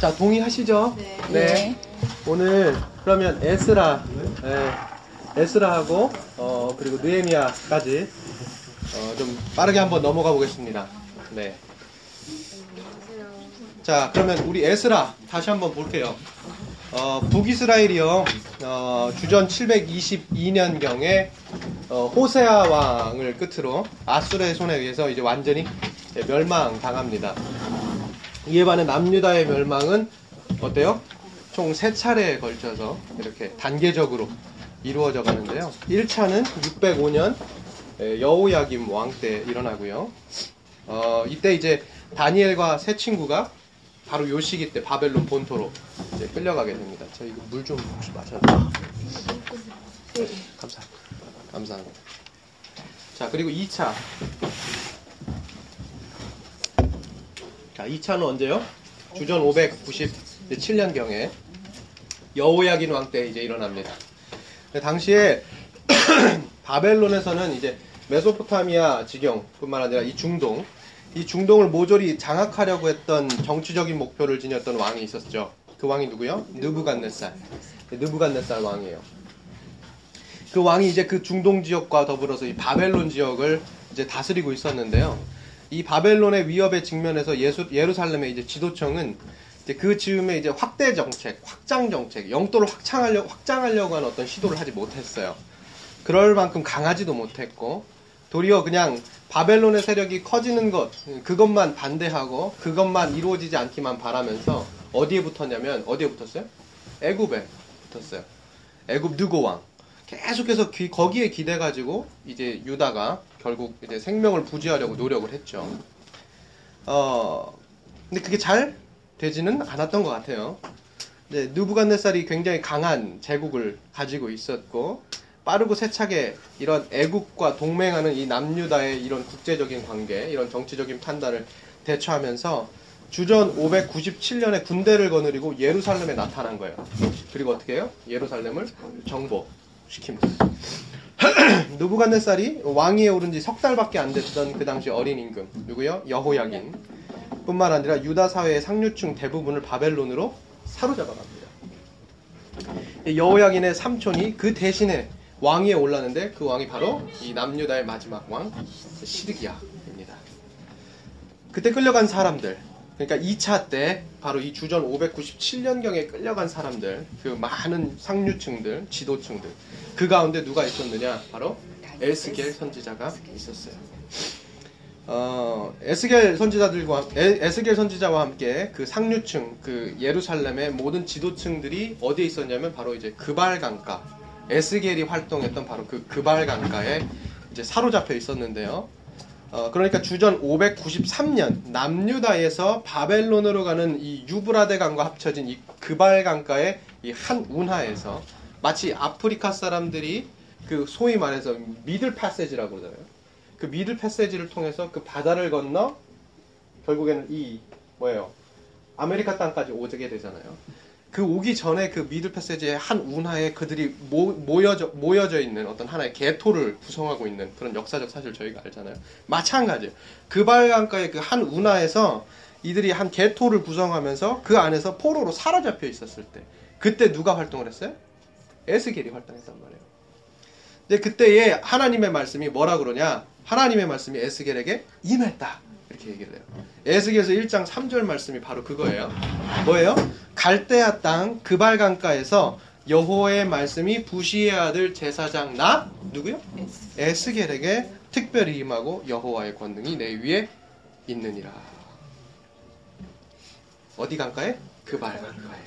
자, 동의하시죠? 네. 오늘 그러면 에스라, 예, 에스라하고 어 그리고 느헤미야까지 어, 좀 빠르게 한번 넘어가 보겠습니다. 네. 자, 그러면 우리 에스라 다시 한번 볼게요. 어, 북이스라엘이요, 어, 주전 722년경에 어, 호세아 왕을 끝으로 아수르의 손에 의해서 이제 완전히 멸망당합니다. 이에 반해 남유다의 멸망은 어때요? 총 세 차례에 걸쳐서 이렇게 단계적으로 이루어져 가는데요. 1차는 605년 여호야김 왕 때 일어나고요. 어, 이때 이제 다니엘과 세 친구가 바로 요 시기 때 바벨론 본토로 이제 끌려가게 됩니다. 저 이거 물 좀 혹시 마셔도 돼요? 감사합니다. 감사합니다. 자, 그리고 2차. 자, 2차는 언제요? 주전 597년경에 여호야긴 왕 때 이제 일어납니다. 당시에 바벨론에서는 이제 메소포타미아 지경뿐만 아니라 이 중동, 이 중동을 모조리 장악하려고 했던 정치적인 목표를 지녔던 왕이 있었죠. 그 왕이 누구요? 느부갓네살. 느부갓네살 왕이에요. 그 왕이 이제 그 중동 지역과 더불어서 이 바벨론 지역을 이제 다스리고 있었는데요. 이 바벨론의 위협에 직면해서 예수, 예루살렘의 이제 지도청은 이제 그 즈음에 이제 확대 정책, 확장 정책, 영토를 확장하려 확장하려고 하는 어떤 시도를 하지 못했어요. 그럴 만큼 강하지도 못했고 도리어 그냥 바벨론의 세력이 커지는 것 그것만 반대하고 그것만 이루어지지 않기만 바라면서 어디에 붙었냐면 어디에 붙었어요? 애굽에 붙었어요. 애굽 느고 왕. 계속해서 귀, 거기에 기대 가지고 이제 유다가 결국 이제 생명을 부지하려고 노력을 했죠. 어, 근데 그게 잘 되지는 않았던 것 같아요. 네, 누부갓네살이 굉장히 강한 제국을 가지고 있었고 빠르고 세차게 이런 애국과 동맹하는 이 남유다의 이런 국제적인 관계, 이런 정치적인 판단을 대처하면서 주전 597년에 군대를 거느리고 예루살렘에 나타난 거예요. 그리고 어떻게 해요? 예루살렘을 정복시킵니다. 누부갓네살이 왕위에 오른 지 석 달밖에 안 됐던 그 당시 어린 임금 누구요? 여호야긴 뿐만 아니라 유다 사회의 상류층 대부분을 바벨론으로 사로잡아 갑니다. 여호야긴의 삼촌이 그 대신에 왕위에 올랐는데 그 왕이 바로 이 남유다의 마지막 왕 시드기야입니다. 그때 끌려간 사람들 그러니까 2차 때 바로 이 주전 597년경에 끌려간 사람들 그 많은 상류층들 지도층들 그 가운데 누가 있었느냐 바로 에스겔 선지자가 있었어요. 어, 에스겔 선지자들과 에스겔 선지자와 함께 그 상류층 그 예루살렘의 모든 지도층들이 어디에 있었냐면 바로 이제 그발 강가 에스겔이 활동했던 바로 그 그발 강가에 이제 사로잡혀 있었는데요. 어, 그러니까 주전 593년 남유다에서 바벨론으로 가는 이 유브라데 강과 합쳐진 이 그발 강가의 이 한 운하에서 마치 아프리카 사람들이 그 소위 말해서 Middle Passage라고 그러잖아요. 그 Middle Passage를 통해서 그 바다를 건너 결국에는 이 뭐예요? 아메리카 땅까지 오게 되잖아요. 그 오기 전에 그 미들 패세지의 한 운하에 그들이 모, 모여져, 모여져 있는 어떤 하나의 개토를 구성하고 있는 그런 역사적 사실 저희가 알잖아요. 마찬가지예요. 그발강가의 그 한 운하에서 이들이 한 개토를 구성하면서 그 안에서 포로로 사로잡혀 있었을 때 그때 누가 활동을 했어요? 에스겔이 활동했단 말이에요. 근데 그때에 하나님의 말씀이 뭐라 그러냐? 하나님의 말씀이 에스겔에게 임했다. 이렇게 얘기를 해요. 에스겔서 1장 3절 말씀이 바로 그거예요. 뭐예요? 갈대아 땅 그발 강가에서 여호와의 말씀이 부시의 아들 제사장 나 누구요? 에스겔에게 특별히 임하고 여호와의 권능이 내 위에 있느니라. 어디 강가에? 그발 강가에.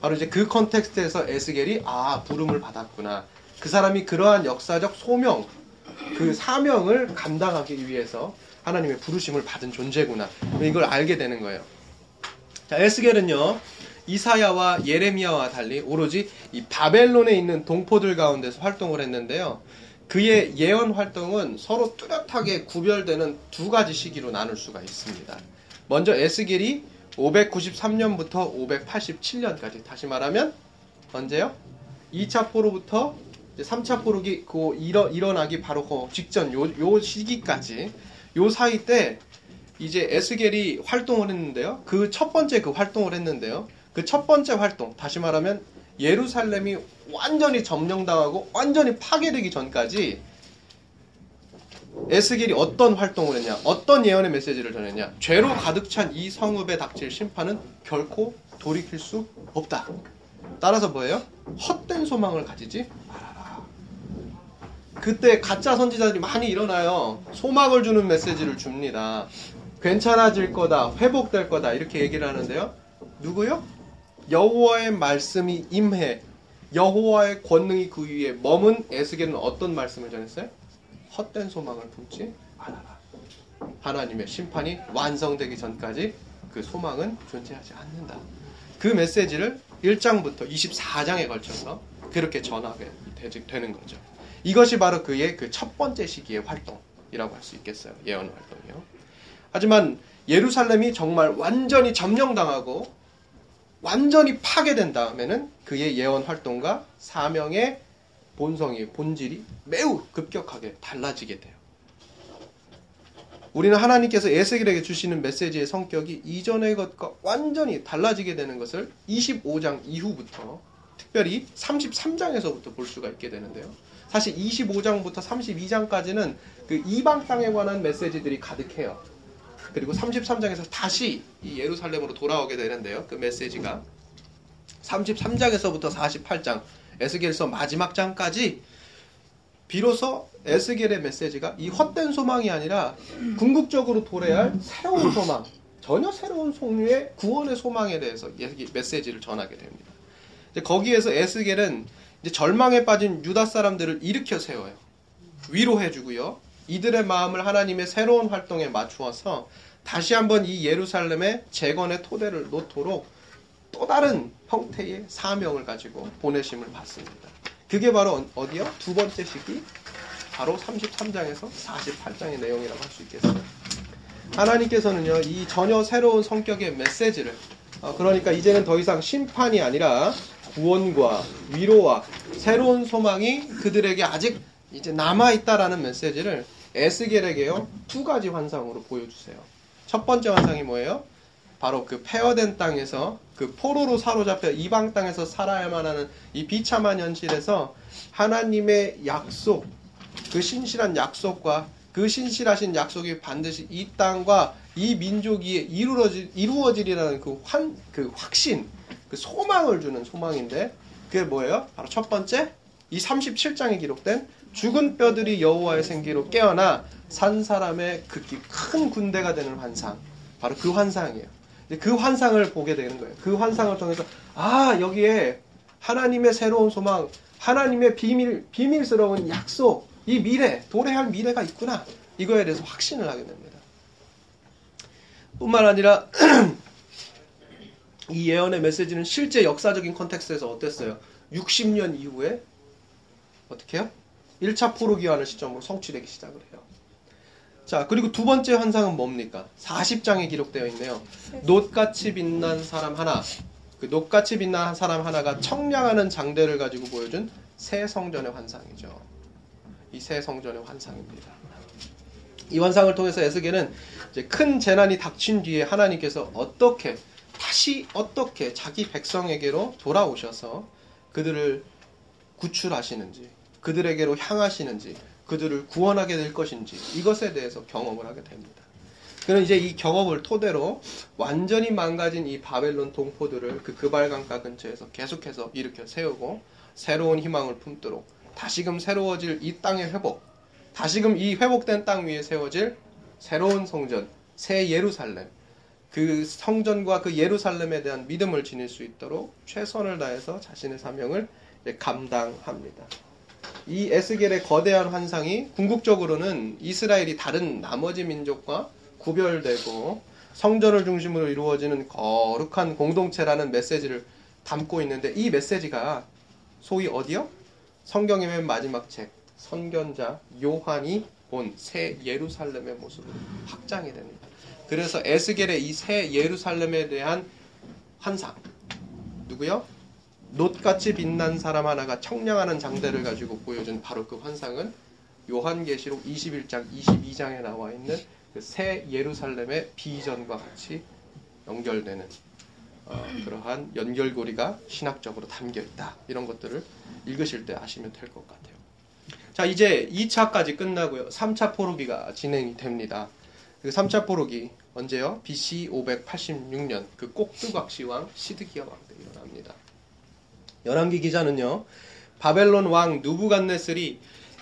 바로 이제 그 컨텍스트에서 에스겔이 아 부름을 받았구나. 그 사람이 그러한 역사적 소명, 그 사명을 감당하기 위해서 하나님의 부르심을 받은 존재구나. 이걸 알게 되는 거예요. 자, 에스겔은요. 이사야와 예레미야와 달리 오로지 이 바벨론에 있는 동포들 가운데서 활동을 했는데요. 그의 예언 활동은 서로 뚜렷하게 구별되는 두 가지 시기로 나눌 수가 있습니다. 먼저 에스겔이 593년부터 587년까지 다시 말하면 언제요? 2차 포로부터 3차 포로기 그 일어, 일어나기 바로 그 직전 요, 요 시기까지 요 사이 때 이제 에스겔이 활동을 했는데요. 그 첫 번째 그 활동을 했는데요. 그 첫 번째 활동, 다시 말하면 예루살렘이 완전히 점령당하고 완전히 파괴되기 전까지 에스겔이 어떤 활동을 했냐, 어떤 예언의 메시지를 전했냐, 죄로 가득 찬 이 성읍에 닥칠 심판은 결코 돌이킬 수 없다. 따라서 뭐예요? 헛된 소망을 가지지 말아라. 그때 가짜 선지자들이 많이 일어나요. 소망을 주는 메시지를 줍니다. 괜찮아질 거다, 회복될 거다 이렇게 얘기를 하는데요. 누구요? 여호와의 말씀이 임해 여호와의 권능이 그 위에 머문 에스겔은 어떤 말씀을 전했어요? 헛된 소망을 품지 말아라. 하나님의 심판이 완성되기 전까지 그 소망은 존재하지 않는다. 그 메시지를 1장부터 24장에 걸쳐서 그렇게 전하게 되는 거죠. 이것이 바로 그의 그 첫 번째 시기의 활동이라고 할 수 있겠어요. 예언 활동이요. 하지만 예루살렘이 정말 완전히 점령당하고 완전히 파괴된 다음에는 그의 예언 활동과 사명의 본성이 본질이 매우 급격하게 달라지게 돼요. 우리는 하나님께서 에스겔에게 주시는 메시지의 성격이 이전의 것과 완전히 달라지게 되는 것을 25장 이후부터 특별히 33장에서부터 볼 수가 있게 되는데요. 사실 25장부터 32장까지는 그 이방 땅에 관한 메시지들이 가득해요. 그리고 33장에서 다시 이 예루살렘으로 돌아오게 되는데요. 그 메시지가 33장에서부터 48장 에스겔서 마지막 장까지 비로소 에스겔의 메시지가 이 헛된 소망이 아니라 궁극적으로 도래할 음. 새로운 소망, 전혀 새로운 종류의 구원의 소망에 대해서 메시지를 전하게 됩니다. 거기에서 에스겔은 절망에 빠진 유다 사람들을 일으켜 세워요. 위로해 주고요. 이들의 마음을 하나님의 새로운 활동에 맞추어서 다시 한번 이 예루살렘의 재건의 토대를 놓도록 또 다른 형태의 사명을 가지고 보내심을 받습니다. 그게 바로 어디요? 두 번째 시기 바로 33장에서 48장의 내용이라고 할 수 있겠어요. 하나님께서는요, 이 전혀 새로운 성격의 메시지를, 어, 그러니까 이제는 더 이상 심판이 아니라 구원과 위로와 새로운 소망이 그들에게 아직 이제 남아 있다라는 메시지를 에스겔에게요, 두 가지 환상으로 보여주세요. 첫 번째 환상이 뭐예요? 바로 그 폐허된 땅에서 그 포로로 사로잡혀 이방 땅에서 살아야만 하는 이 비참한 현실에서 하나님의 약속, 그 신실한 약속과 그 신실하신 약속이 반드시 이 땅과 이 민족이 이루어질, 이루어지리라는 그 환, 그 확신, 그 소망을 주는 소망인데, 그게 뭐예요? 바로 첫 번째, 이 37장에 기록된 죽은 뼈들이 여호와의 생기로 깨어나 산 사람의 극히 큰 군대가 되는 환상. 바로 그 환상이에요. 그 환상을 보게 되는 거예요. 그 환상을 통해서, 아, 여기에 하나님의 새로운 소망, 하나님의 비밀, 비밀스러운 약속, 이 미래, 도래할 미래가 있구나. 이거에 대해서 확신을 하게 됩니다. 뿐만 아니라 이 예언의 메시지는 실제 역사적인 컨텍스트에서 어땠어요? 60년 이후에 어떻게 해요? 1차 포로기환을 시점으로 성취되기 시작을 해요. 자, 그리고 두 번째 환상은 뭡니까? 40장에 기록되어 있네요. 놋같이 빛난 사람 하나. 그 놋같이 빛난 사람 하나가 청량하는 장대를 가지고 보여준 새 성전의 환상이죠. 이 새 성전의 환상입니다. 이 환상을 통해서 에스겔은 큰 재난이 닥친 뒤에 하나님께서 어떻게 다시 어떻게 자기 백성에게로 돌아오셔서 그들을 구출하시는지 그들에게로 향하시는지 그들을 구원하게 될 것인지 이것에 대해서 경험을 하게 됩니다. 그는 이제 이 경험을 토대로 완전히 망가진 이 바벨론 동포들을 그 그발강가 근처에서 계속해서 일으켜 세우고 새로운 희망을 품도록 다시금 새로워질 이 땅의 회복, 다시금 이 회복된 땅 위에 세워질 새로운 성전, 새 예루살렘, 그 성전과 그 예루살렘에 대한 믿음을 지닐 수 있도록 최선을 다해서 자신의 사명을 감당합니다. 이 에스겔의 거대한 환상이 궁극적으로는 이스라엘이 다른 나머지 민족과 구별되고 성전을 중심으로 이루어지는 거룩한 공동체라는 메시지를 담고 있는데 이 메시지가 소위 어디요? 성경의 맨 마지막 책 선견자 요한이 본새 예루살렘의 모습으로 확장이 됩니다. 그래서 에스겔의 이 새 예루살렘에 대한 환상 누구요? 놋같이 빛난 사람 하나가 청량하는 장대를 가지고 보여준 바로 그 환상은 요한계시록 21장 22장에 나와 있는 그 새 예루살렘의 비전과 같이 연결되는 어, 그러한 연결고리가 신학적으로 담겨 있다. 이런 것들을 읽으실 때 아시면 될 것 같아요. 자, 이제 2차까지 끝나고요. 3차 포로기가 진행이 됩니다. 그 3차 포로기 언제요? BC 586년 그 꼭두각시 왕 시드기야 왕 때 일어납니다. 열왕기 기자는요. 바벨론 왕 누부갓네슬이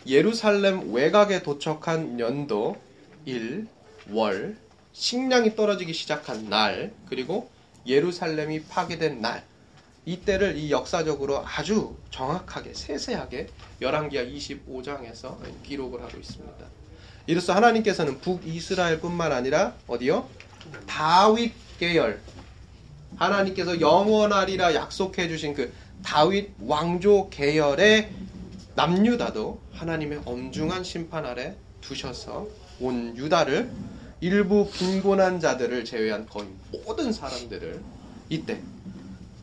예루살렘 외곽에 도착한 연도 1, 월, 식량이 떨어지기 시작한 날, 그리고 예루살렘이 파괴된 날, 이때를 이 역사적으로 아주 정확하게 세세하게 열왕기하 25장에서 기록을 하고 있습니다. 이로써 하나님께서는 북이스라엘뿐만 아니라 어디요? 다윗 계열 하나님께서 영원하리라 약속해 주신 그 다윗 왕조 계열의 남유다도 하나님의 엄중한 심판 아래 두셔서 온 유다를 일부 빈곤한 자들을 제외한 거의 모든 사람들을 이때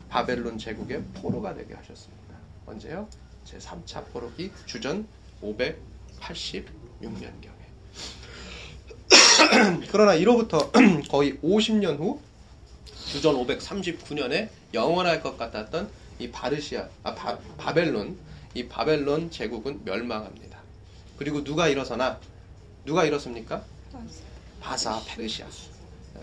바벨론 제국의 포로가 되게 하셨습니다. 언제요? 제 3차 포로기 주전 586년경에. 그러나 이로부터 거의 50년 후 주전 539년에 영원할 것 같았던 이 바르시아, 아, 바, 바벨론, 이 바벨론 제국은 멸망합니다. 그리고 누가 일어서나 누가 일었습니까? 바사 페르시아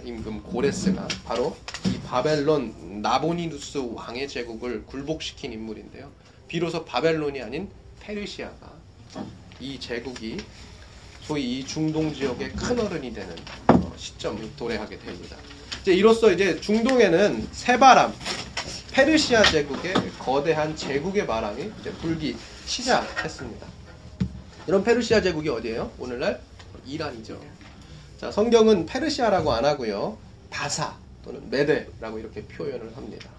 임금 고레스가 바로 이 바벨론 나보니누스 왕의 제국을 굴복시킨 인물인데요. 비로소 바벨론이 아닌 페르시아가 이 제국이 소위 이 중동 지역의 큰 어른이 되는 어, 시점을 도래하게 됩니다. 이제 이로써 이제 중동에는 새바람, 페르시아 제국의 거대한 제국의 바람이 이제 불기 시작했습니다. 이런 페르시아 제국이 어디예요? 오늘날 이란이죠. 자, 성경은 페르시아라고 안 하고요. 바사 또는 메데라고 이렇게 표현을 합니다.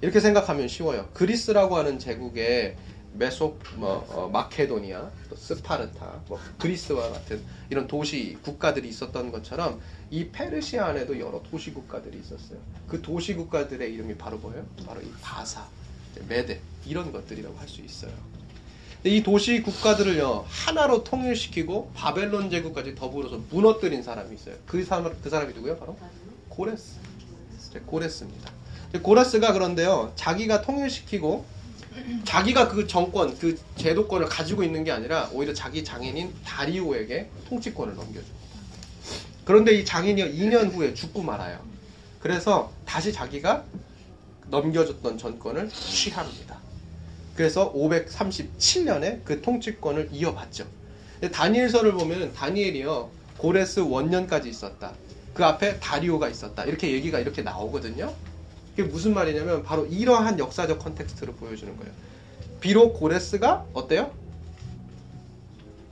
이렇게 생각하면 쉬워요. 그리스라고 하는 제국에 메소 뭐 어, 마케도니아, 또 스파르타, 뭐 그리스와 같은 이런 도시 국가들이 있었던 것처럼 이 페르시아 안에도 여러 도시 국가들이 있었어요. 그 도시 국가들의 이름이 바로 뭐예요? 바로 이 바사, 메데 이런 것들이라고 할 수 있어요. 이 도시 국가들을요 하나로 통일시키고 바벨론 제국까지 더불어서 무너뜨린 사람이 있어요. 그 사람 그 사람이 누구요? 바로 고레스. 고레스입니다. 고레스가 그런데요 자기가 통일시키고 자기가 그 정권, 그 제도권을 가지고 있는 게 아니라 오히려 자기 장인인 다리오에게 통치권을 넘겨줍니다. 그런데 이 장인이 2년 후에 죽고 말아요. 그래서 다시 자기가 넘겨줬던 전권을 취합니다. 그래서 537년에 그 통치권을 이어받죠. 다니엘서를 보면 다니엘이요 고레스 원년까지 있었다. 그 앞에 다리오가 있었다. 이렇게 얘기가 이렇게 나오거든요. 그게 무슨 말이냐면 바로 이러한 역사적 context를 보여주는 거예요. 비록 고레스가 어때요?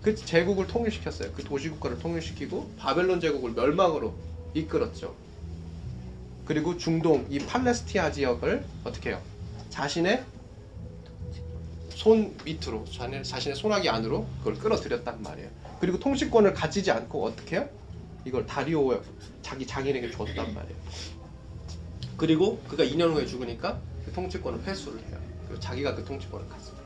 그 제국을 통일시켰어요. 그 도시국가를 통일시키고 바벨론 제국을 멸망으로 이끌었죠. 그리고 중동 이 팔레스티나 지역을 어떻게 해요? 자신의 손 밑으로 자신의 손아귀 안으로 그걸 끌어들였단 말이에요. 그리고 통치권을 가지지 않고 어떻게 해요? 이걸 다리오 자기 장인에게 줬단 말이에요. 그리고 그가 2년 후에 죽으니까 그 통치권을 회수를 해요. 그리고 자기가 그 통치권을 갖습니다.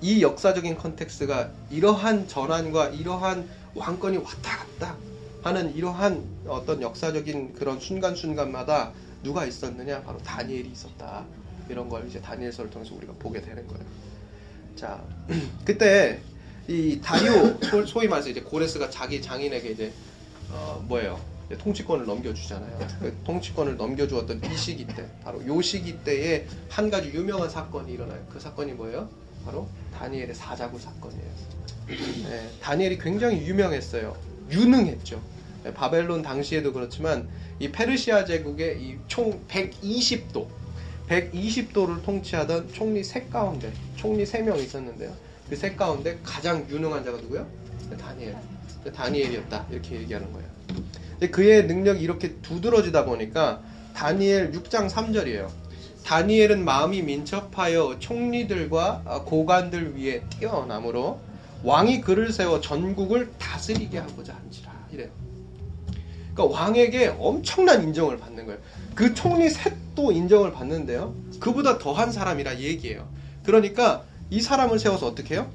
이 역사적인 컨텍스가 이러한 전환과 이러한 왕권이 왔다 갔다 하는 이러한 어떤 역사적인 그런 순간순간마다 누가 있었느냐? 바로 다니엘이 있었다. 이런 걸 이제 다니엘서를 통해서 우리가 보게 되는 거예요. 자, 그때 이 다리오 소위 말해서 이제 고레스가 자기 장인에게 이제 어 뭐예요? 통치권을 넘겨주잖아요. 그 통치권을 넘겨주었던 이 시기 때, 바로 요 시기 때에 한 가지 유명한 사건이 일어나요. 그 사건이 뭐예요? 바로 다니엘의 사자굴 사건이에요. 네, 다니엘이 굉장히 유명했어요. 유능했죠. 네, 바벨론 당시에도 그렇지만 이 페르시아 제국의 이 총 120도, 120도를 통치하던 총리 세 가운데, 총리 세 명 있었는데요. 그세 가운데 가장 유능한 자가 누구요? 네, 다니엘. 네, 다니엘이었다. 이렇게 얘기하는 거예요. 그의 능력이 이렇게 두드러지다 보니까 다니엘 6장 3절이에요. 다니엘은 마음이 민첩하여 총리들과 고관들 위에 뛰어나므로 왕이 그를 세워 전국을 다스리게 하고자 한지라 이래요. 그러니까 왕에게 엄청난 인정을 받는 거예요. 그 총리 셋도 인정을 받는데요. 그보다 더한 사람이라 얘기해요. 그러니까 이 사람을 세워서 어떻게 해요?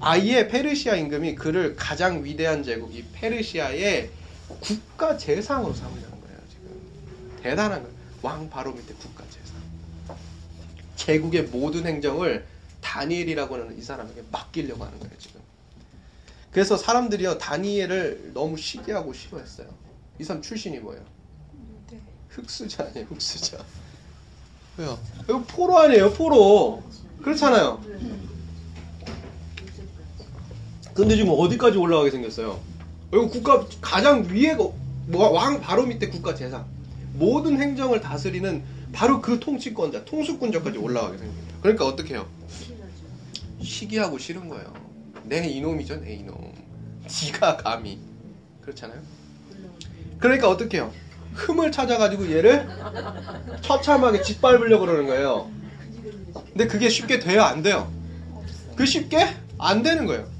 아예 페르시아 임금이 그를 가장 위대한 제국 이 페르시아의 국가 재상으로 삼으려는 거예요. 지금 대단한 거예요. 왕 바로 밑에 국가 재상. 제국의 모든 행정을 다니엘이라고 하는 이 사람에게 맡기려고 하는 거예요. 지금. 그래서 사람들이요 다니엘을 너무 시기하고 싫어했어요. 이 사람 출신이 뭐예요? 네. 흑수저 아니에요, 흑수저. 왜요? 이거 포로 아니에요, 포로. 그렇잖아요. 근데 지금 어디까지 올라가게 생겼어요? 이거 국가 가장 위에 뭐, 왕 바로 밑에 국가 재상 모든 행정을 다스리는 바로 그 통치권자, 통수권자까지 올라가게 생깁니다. 그러니까 어떻게 해요? 시기하고 싫은 거예요. 내 이놈이죠, 내 이놈. 지가 감히 그렇잖아요. 그러니까 어떻게 해요? 흠을 찾아가지고 얘를 처참하게 짓밟으려고 그러는 거예요. 근데 그게 쉽게 돼요? 안 돼요? 그 쉽게? 안 되는 거예요.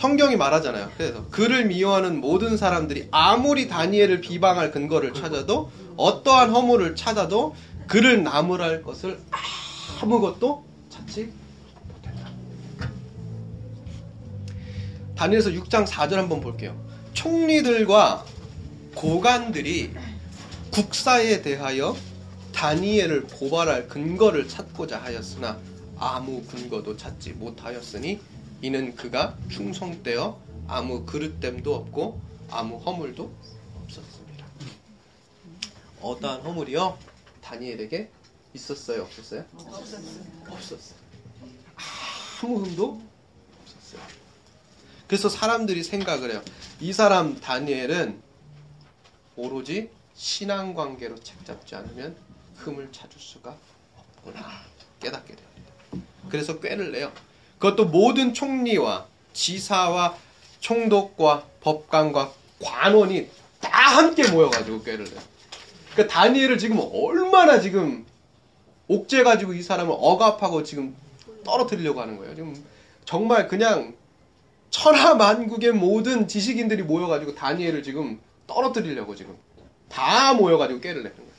성경이 말하잖아요. 그래서 그를 미워하는 모든 사람들이 아무리 다니엘을 비방할 근거를 찾아도 어떠한 허물을 찾아도 그를 나무랄 것을 아무것도 찾지 못했다. 다니엘서 6장 4절 한번 볼게요. 총리들과 고관들이 국사에 대하여 다니엘을 고발할 근거를 찾고자 하였으나 아무 근거도 찾지 못하였으니 이는 그가 충성되어 아무 그릇됨도 없고 아무 허물도 없었습니다. 어떠한 허물이요? 다니엘에게 있었어요? 없었어요? 없었어요. 없었어요. 아무 흠도 없었어요. 그래서 사람들이 생각을 해요. 이 사람 다니엘은 오로지 신앙 관계로 책잡지 않으면 흠을 찾을 수가 없구나 깨닫게 됩니다. 그래서 꾀를 내요. 그것도 모든 총리와 지사와 총독과 법관과 관원이 다 함께 모여가지고 꾀를 내요. 그러니까 다니엘을 지금 얼마나 지금 옥죄 가지고 이 사람을 억압하고 지금 떨어뜨리려고 하는 거예요. 지금 정말 그냥 천하만국의 모든 지식인들이 모여가지고 다니엘을 지금 떨어뜨리려고 지금 다 모여가지고 꾀를 내는 거예요.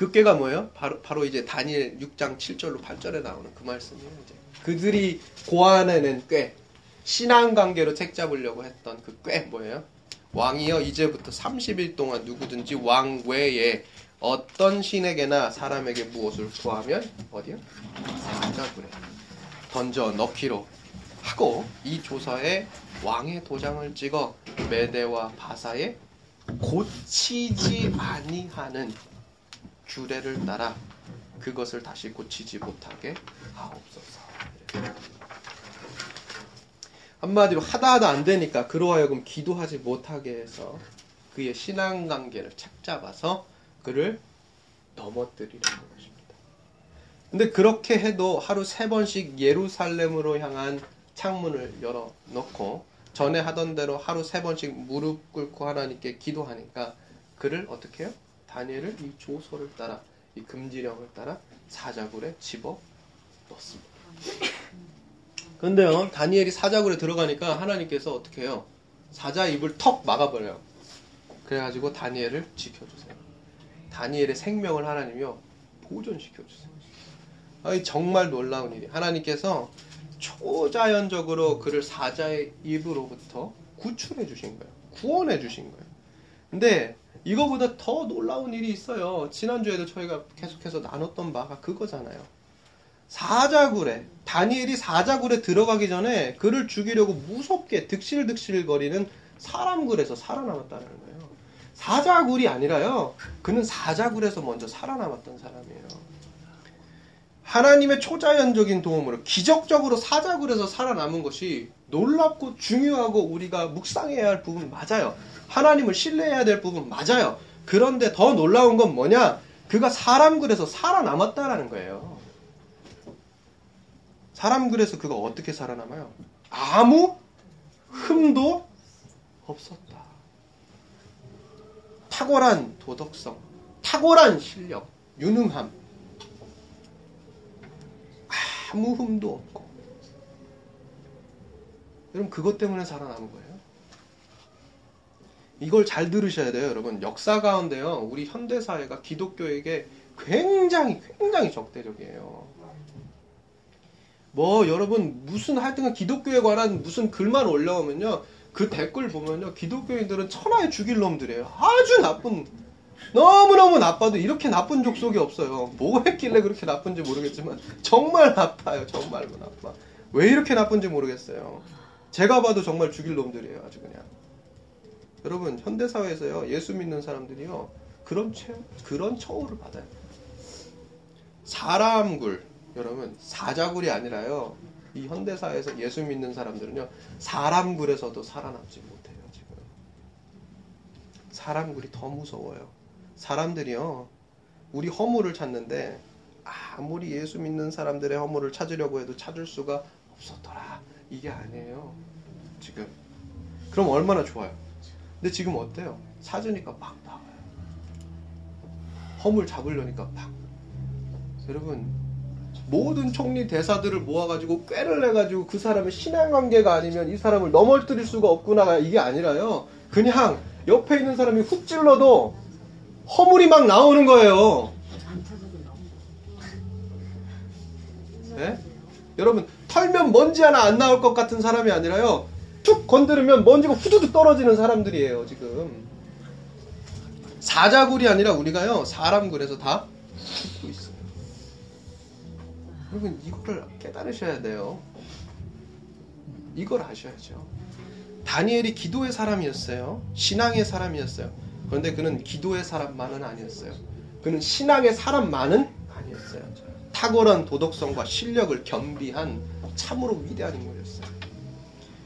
그 꾀가 뭐예요? 바로 바로 이제 다니엘 6장 7절로 8절에 나오는 그 말씀이에요. 이제 그들이 고안해낸 꾀, 신앙 관계로 책 잡으려고 했던 그꾀 뭐예요? 왕이여 이제부터 30일 동안 누구든지 왕 외에 어떤 신에게나 사람에게 무엇을 구하면 어디요? 사자굴에 던져 넣기로 하고 이 조서에 왕의 도장을 찍어 메대와 바사에 고치지 아니하는 규례를 따라 그것을 다시 고치지 못하게 하옵소서. 한마디로 하다 하다 안 되니까 그로 하여금 기도하지 못하게 해서 그의 신앙 관계를 착잡아서 그를 넘어뜨리려는 것입니다. 근데 그렇게 해도 하루 세 번씩 예루살렘으로 향한 창문을 열어 놓고 전에 하던 대로 하루 세 번씩 무릎 꿇고 하나님께 기도하니까 그를 어떻게 해요? 다니엘을 이 조서를 따라 이 금지령을 따라 사자굴에 집어 넣습니다. 근데요, 다니엘이 사자굴에 들어가니까 하나님께서 어떻게 해요? 사자 입을 턱 막아버려요. 그래가지고 다니엘을 지켜주세요. 다니엘의 생명을 하나님이요, 보존시켜주세요. 아이, 정말 놀라운 일이. 하나님께서 초자연적으로 그를 사자의 입으로부터 구출해 주신 거예요. 구원해 주신 거예요. 근데 이거보다 더 놀라운 일이 있어요. 지난주에도 저희가 계속해서 나눴던 바가 그거잖아요. 사자굴에 다니엘이 사자굴에 들어가기 전에 그를 죽이려고 무섭게 득실득실거리는 사람굴에서 살아남았다는 거예요. 사자굴이 아니라요. 그는 사자굴에서 먼저 살아남았던 사람이에요. 하나님의 초자연적인 도움으로 기적적으로 사자굴에서 살아남은 것이 놀랍고 중요하고 우리가 묵상해야 할 부분 맞아요. 하나님을 신뢰해야 될 부분 맞아요. 그런데 더 놀라운 건 뭐냐? 그가 사람굴에서 살아남았다라는 거예요. 사람굴에서 그가 어떻게 살아남아요? 아무 흠도 없었다. 탁월한 도덕성, 탁월한 실력, 유능함, 아무 흠도 없고. 여러분, 그것 때문에 살아남은 거예요. 이걸 잘 들으셔야 돼요, 여러분. 역사 가운데요, 우리 현대 사회가 기독교에게 굉장히, 굉장히 적대적이에요. 뭐 여러분 무슨 하여튼 기독교에 관한 무슨 글만 올라오면요 그 댓글 보면요 기독교인들은 천하에 죽일 놈들이에요. 아주 나쁜 너무너무 나빠도 이렇게 나쁜 족속이 없어요. 뭐 했길래 그렇게 나쁜지 모르겠지만 정말 나빠요 정말로 나빠. 왜 이렇게 나쁜지 모르겠어요. 제가 봐도 정말 죽일 놈들이에요 아주 그냥 여러분 현대 사회에서요 예수 믿는 사람들이요 그런 처 그런 처우를 받아요 사람굴 여러분 사자굴이 아니라요. 이 현대 사회에서 예수 믿는 사람들은요. 사람굴에서도 살아남지 못해요. 지금. 사람굴이 더 무서워요. 사람들이요. 우리 허물을 찾는데 아무리 예수 믿는 사람들의 허물을 찾으려고 해도 찾을 수가 없었더라. 이게 아니에요. 지금. 그럼 얼마나 좋아요. 근데 지금 어때요? 찾으니까 막 나와요. 허물 잡으려니까 막. 여러분 모든 총리 대사들을 모아가지고 꾀를 내가지고 그 사람의 신앙관계가 아니면 이 사람을 넘어뜨릴 수가 없구나 이게 아니라요. 그냥 옆에 있는 사람이 훅 찔러도 허물이 막 나오는 거예요. 네? 여러분 털면 먼지 하나 안 나올 것 같은 사람이 아니라요. 툭 건드리면 먼지가 후두둑 떨어지는 사람들이에요 지금. 사자굴이 아니라 우리가요 사람굴에서 다 죽고 있어요. 여러분 이거를 깨달으셔야 돼요. 이걸 아셔야죠. 다니엘이 기도의 사람이었어요. 신앙의 사람이었어요. 그런데 그는 기도의 사람만은 아니었어요. 그는 신앙의 사람만은 아니었어요. 탁월한 도덕성과 실력을 겸비한 참으로 위대한 인물이었어요.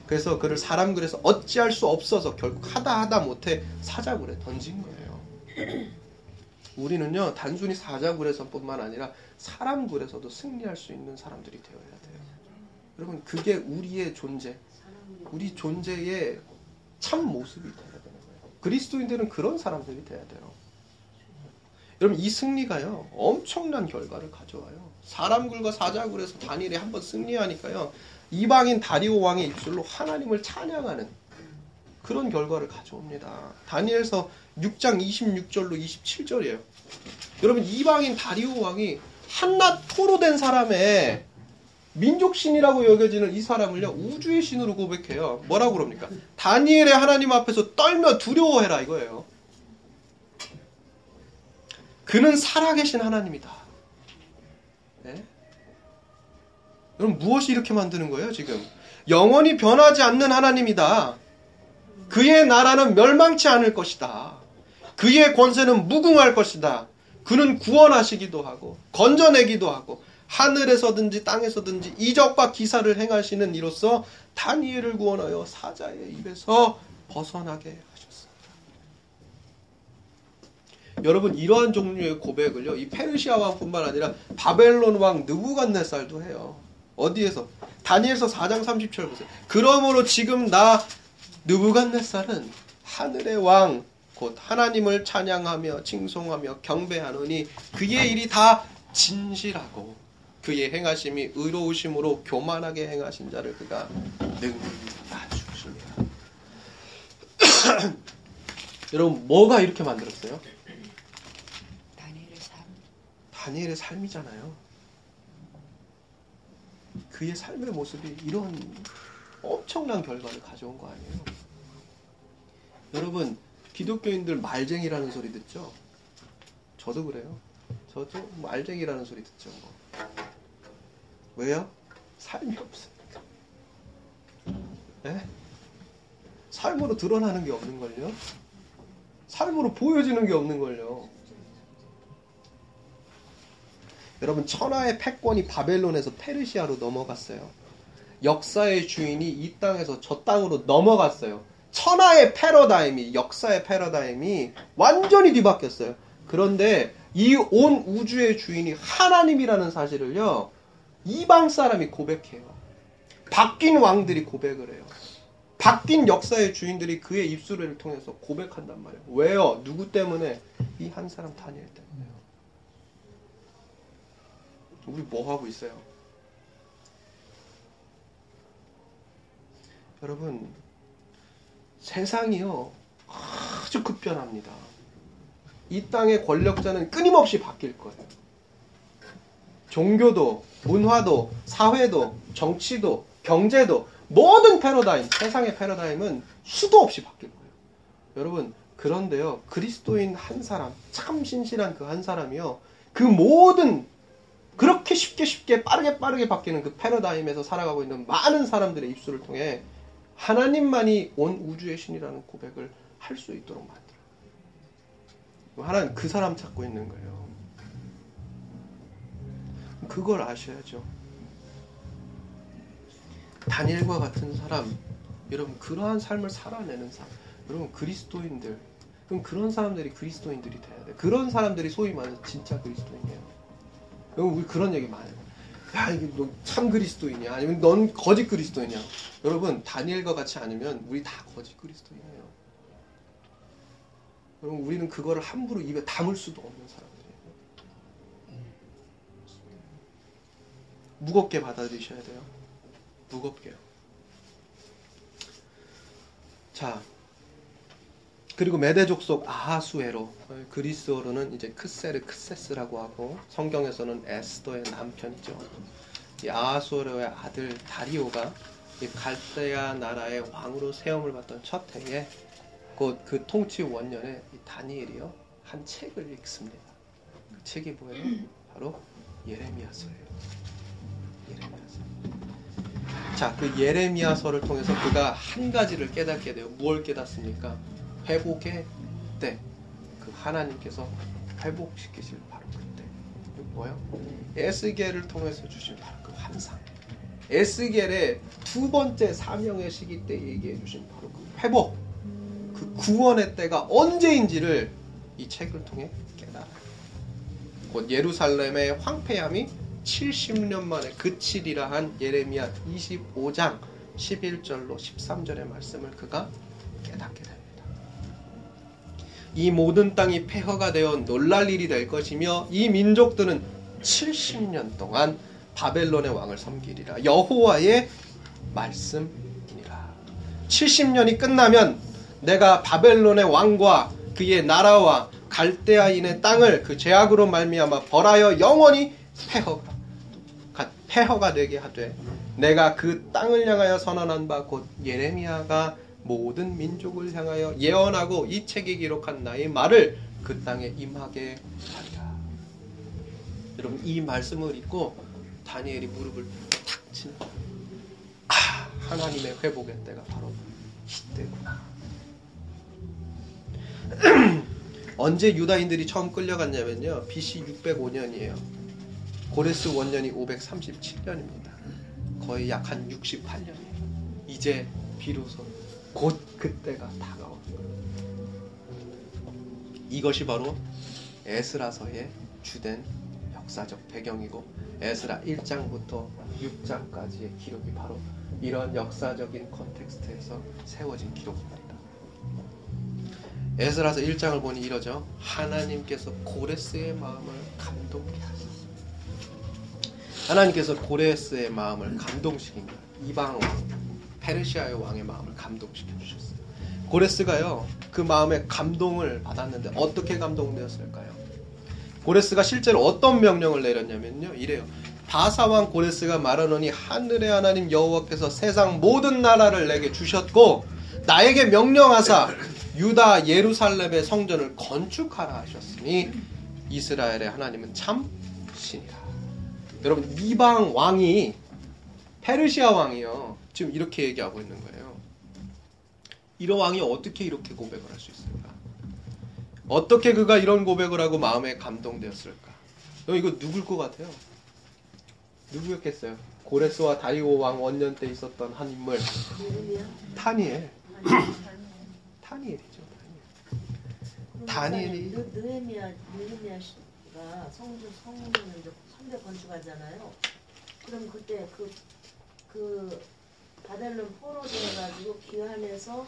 그래서 그를 사람글에서 어찌할 수 없어서 결국 하다 하다 못해 사자굴에 던진 거예요. 우리는요 단순히 사자굴에서뿐만 아니라 사람굴에서도 승리할 수 있는 사람들이 되어야 돼요. 여러분 그게 우리의 존재, 우리 존재의 참 모습이 되어야 되는 거예요. 그리스도인들은 그런 사람들이 돼야 돼요. 여러분 이 승리가요 엄청난 결과를 가져와요. 사람굴과 사자굴에서 다니엘이 한번 승리하니까요 이방인 다리오 왕의 입술로 하나님을 찬양하는 그런 결과를 가져옵니다. 다니엘서 6장 26절로 27절이에요. 여러분 이방인 다리오 왕이 한낱 토로 된 사람의 민족신이라고 여겨지는 이 사람을요 우주의 신으로 고백해요. 뭐라고 그럽니까? 다니엘의 하나님 앞에서 떨며 두려워해라 이거예요. 그는 살아계신 하나님이다. 여러분 무엇이 이렇게 만드는 거예요 지금? 영원히 변하지 않는 하나님이다. 그의 나라는 멸망치 않을 것이다. 그의 권세는 무궁할 것이다. 그는 구원하시기도 하고 건져내기도 하고 하늘에서든지 땅에서든지 이적과 기사를 행하시는 이로써 다니엘을 구원하여 사자의 입에서 벗어나게 하셨습니다. 여러분 이러한 종류의 고백을요 이 페르시아 왕뿐만 아니라 바벨론 왕 느부갓네살도 해요. 어디에서? 다니엘서 4장 30절 보세요. 그러므로 지금 나 느부갓네살은 하늘의 왕 곧 하나님을 찬양하며 칭송하며 경배하노니 그의 일이 다 진실하고 그의 행하심이 의로우심으로 교만하게 행하신 자를 그가 능히 낮추십니다. 여러분 뭐가 이렇게 만들었어요? 다니엘의 삶. 다니엘의 삶이잖아요. 그의 삶의 모습이 이런 엄청난 결과를 가져온 거 아니에요? 여러분 기독교인들 말쟁이라는 소리 듣죠? 저도 그래요. 저도 말쟁이라는 소리 듣죠. 뭐. 왜요? 삶이 없으니까. 네? 삶으로 드러나는 게 없는걸요? 삶으로 보여지는 게 없는걸요? 여러분, 천하의 패권이 바벨론에서 페르시아로 넘어갔어요. 역사의 주인이 이 땅에서 저 땅으로 넘어갔어요. 천하의 패러다임이 역사의 패러다임이 완전히 뒤바뀌었어요. 그런데 이 온 우주의 주인이 하나님이라는 사실을요. 이방 사람이 고백해요. 바뀐 왕들이 고백을 해요. 바뀐 역사의 주인들이 그의 입술을 통해서 고백한단 말이에요. 왜요? 누구 때문에? 이 한 사람 다니엘 때문에요. 우리 뭐 하고 있어요? 여러분 세상이요 아주 급변합니다. 이 땅의 권력자는 끊임없이 바뀔 거예요. 종교도, 문화도, 사회도, 정치도, 경제도 모든 패러다임, 세상의 패러다임은 수도 없이 바뀔 거예요. 여러분, 그런데요. 그리스도인 한 사람, 참 신실한 그 한 사람이요. 그 모든 그렇게 쉽게 쉽게 빠르게 빠르게 바뀌는 그 패러다임에서 살아가고 있는 많은 사람들의 입술을 통해 하나님만이 온 우주의 신이라는 고백을 할 수 있도록 만들어요. 하나님 그 사람 찾고 있는 거예요. 그걸 아셔야죠. 다니엘과 같은 사람, 여러분 그러한 삶을 살아내는 사람, 여러분 그리스도인들, 그럼 그런 사람들이 그리스도인들이 돼야 돼. 그런 사람들이 소위 말해서 진짜 그리스도인이에요. 여러분 우리 그런 얘기 많아요. 야 이게 너 참 그리스도인이야, 아니면 넌 거짓 그리스도인이야. 여러분 다니엘과 같이 아니면 우리 다 거짓 그리스도인이에요. 여러분 우리는 그거를 함부로 입에 담을 수도 없는 사람들이에요. 무겁게 받아들이셔야 돼요. 무겁게요. 자, 그리고 메대 족 속 아하수에로 그리스어로는 이제 크세르 크세스라고 하고 성경에서는 에스더의 남편이죠. 이 아하수에로의 아들 다리오가 이 갈대아 나라의 왕으로 세움을 받던 첫 해에 곧 그 통치 원년에 이 다니엘이요 한 책을 읽습니다. 그 책이 뭐예요? 바로 예레미야서예요. 예레미야서. 자, 그 예레미야서를 통해서 그가 한 가지를 깨닫게 돼요. 무엇을 깨닫습니까? 회복의 때. 그 하나님께서 회복시키실 바로 그때. 그 뭐요? 에스겔을 통해서 주신 바로 그 환상. 에스겔의 두 번째 사명의 시기 때 얘기해 주신 바로 그 회복. 그 구원의 때가 언제인지를 이 책을 통해 깨달아요. 곧 예루살렘의 황폐함이 70년 만에 그치리라 한 예레미야 25장 11절로 13절의 말씀을 그가 깨닫게 됩니다. 이 모든 땅이 폐허가 되어 놀랄 일이 될 것이며 이 민족들은 70년 동안 바벨론의 왕을 섬기리라. 여호와의 말씀이니라. 70년이 끝나면 내가 바벨론의 왕과 그의 나라와 갈대아인의 땅을 그 죄악으로 말미암아 벌하여 영원히 폐허가 폐허가 되게 하되 내가 그 땅을 향하여 선언한 바 곧 예레미야가 모든 민족을 향하여 예언하고 이 책에 기록한 나의 말을 그 땅에 임하게 하리라. 여러분 이 말씀을 읽고 다니엘이 무릎을 탁 치는 아 하나님의 회복의 때가 바로 이때구나. 언제 유다인들이 처음 끌려갔냐면요. BC 605년이에요. 고레스 원년이 537년입니다. 거의 약 한 68년이에요. 이제 비로소 곧 그때가 거예요. 이것이 바로 에스라서의 주된 역사적 배경이고 에스라 1장부터 6장까지의 기록이 바로 이런 역사적인 컨텍스트에서 세워진 기록입니다. 에스라서 1장을 보니 이러죠. 하나님께서 고레스의 마음을 감동케 하셨어요. 하나님께서 고레스의 마음을 감동시킨 거예요. 이방 왕, 페르시아의 왕의 마음을 감동시켜 주셨어요. 고레스가요, 그 마음에 감동을 받았는데 어떻게 감동되었을까요? 고레스가 실제로 어떤 명령을 내렸냐면요, 이래요. 바사왕 고레스가 말하노니 하늘의 하나님 여호와께서 세상 모든 나라를 내게 주셨고 나에게 명령하사 유다 예루살렘의 성전을 건축하라 하셨으니 이스라엘의 하나님은 참 신이라. 여러분 이방 왕이 페르시아 왕이요. 지금 이렇게 얘기하고 있는 거예요. 이런 왕이 어떻게 이렇게 고백을 할 수 있을까? 어떻게 그가 이런 고백을 하고 마음에 감동되었을까? 너 이거 누굴 것 같아요? 누구였겠어요? 고레스와 다리오 왕 원년 때 있었던 한 인물 타니엘. 타니엘이죠. 다니엘이 느헤미야 느헤미야가 성주 성문을 선대 건축하잖아요. 그럼 그때 그그 바벨론 포로 돼가지고 귀환해서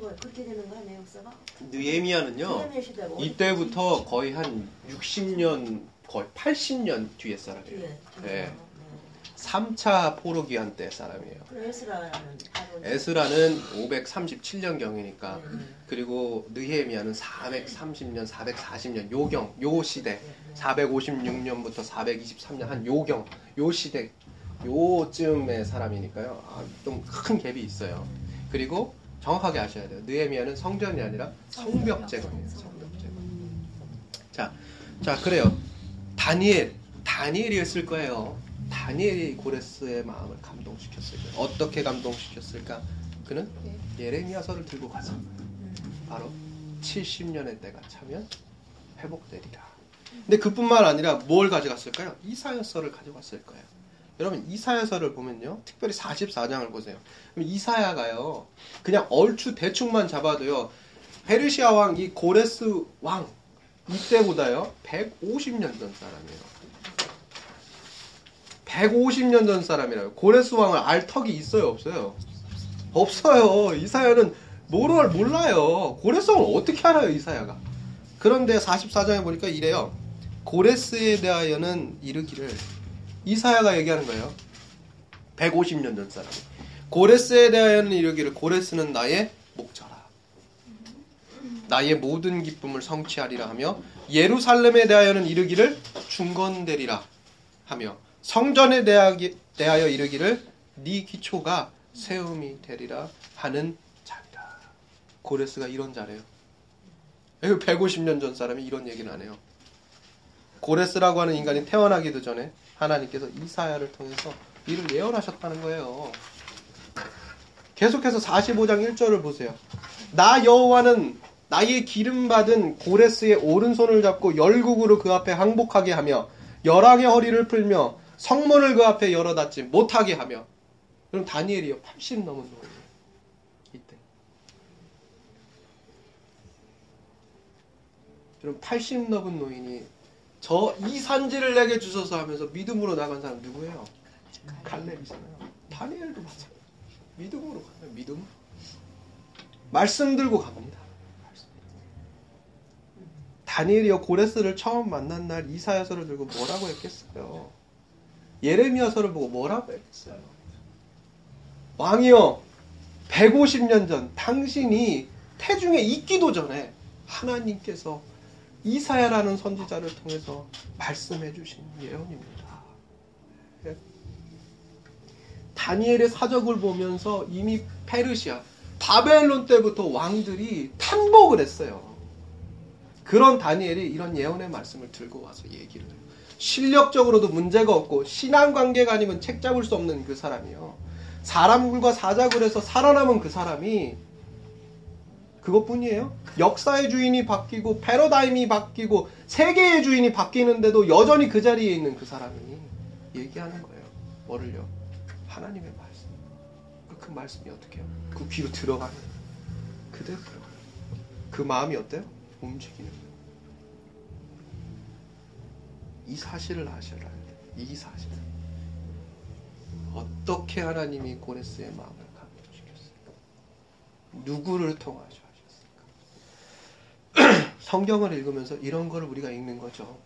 거 그렇게 되는 거 아니에요 역사가? 느헤미야는요. 이때부터 거의 한 60년 거의 80년 뒤에 사람이에요. 뒤에. 네. 네. 3차 포로 귀환 때 사람이에요. 그 에스라는 바로 에스라는 537년 경이니까 네. 그리고 느헤미야는 430년, 440년 요경 요 시대 456년부터 423년 한 요경 요 시대 요쯤의 사람이니까요. 아, 좀큰 갭이 있어요. 그리고 정확하게 아셔야 돼요. 느헤미야는 성전이 아니라 성벽 제거예요. 성벽 제거. 자, 자 그래요. 다니엘 다니엘이었을 거예요. 다니엘이 고레스의 마음을 감동시켰을 거예요. 어떻게 감동시켰을까? 그는 예레미야서를 들고 가서 바로 70년의 때가 차면 회복되리라. 근데 그뿐만 아니라 뭘 가져갔을까요? 이사야서를 가져갔을 거예요. 여러분 이사야서를 보면요. 특별히 44장을 보세요. 이사야가요. 그냥 얼추 대충만 잡아도요. 페르시아 왕 이 고레스 왕 이때보다요. 150년 전 사람이에요. 150년 전 사람이라요. 고레스 왕을 알 턱이 있어요, 없어요? 없어요. 이사야는 뭐를 몰라요. 고레스 왕을 어떻게 알아요, 이사야가? 그런데 44장에 보니까 이래요. 고레스에 대하여는 이르기를 이사야가 얘기하는 거예요. 150년 전 사람이. 고레스에 대하여는 이르기를 고레스는 나의 목자라. 나의 모든 기쁨을 성취하리라 하며 예루살렘에 대하여는 이르기를 중건되리라 하며 성전에 대하여 이르기를 네 기초가 세움이 되리라 하는 자리라. 고레스가 이런 자래요. 150년 전 사람이 이런 얘기는 안 해요. 고레스라고 하는 인간이 태어나기도 전에 하나님께서 이사야를 통해서 이를 예언하셨다는 거예요. 계속해서 45장 1절을 보세요. 나 여호와는 나의 기름 받은 고레스의 오른손을 잡고 열국으로 그 앞에 항복하게 하며 열왕의 허리를 풀며 성문을 그 앞에 열어 닫지 못하게 하며 그럼 다니엘이요 80 넘은 노인이에요. 이때. 그럼 80 넘은 노인이 저 이 산지를 내게 주소서 하면서 믿음으로 나간 사람 누구예요? 갈렙이잖아요. 다니엘도 마찬가지. 믿음으로 가요. 믿음. 말씀 들고 갑니다. 다니엘이요 고레스를 처음 만난 날 이사야서를 들고 뭐라고 했겠어요? 예레미야서를 보고 뭐라고 했겠어요? 왕이여 150년 전 당신이 태중에 있기도 전에 하나님께서 이사야라는 선지자를 통해서 말씀해 주신 예언입니다. 예. 다니엘의 사적을 보면서 이미 페르시아, 바벨론 때부터 왕들이 탄복을 했어요. 그런 다니엘이 이런 예언의 말씀을 들고 와서 얘기를 해요. 실력적으로도 문제가 없고 신앙 관계가 아니면 책 잡을 수 없는 그 사람이요. 사람과 사작을 해서 살아남은 그 사람이 그것뿐이에요. 역사의 주인이 바뀌고 패러다임이 바뀌고 세계의 주인이 바뀌는데도 여전히 그 자리에 있는 그 사람이 얘기하는 거예요. 뭐를요? 하나님의 말씀. 그- 그 말씀이 어떻게 해요? 그 귀로 들어가는 그대로 들어가요. 그 마음이 어때요? 움직이는. 이 사실을 아셔야 돼요. 이 사실. 어떻게 하나님이 고레스의 마음을 감동시켰을까? 누구를 통하셔? 성경을 읽으면서 이런 걸 우리가 읽는 거죠.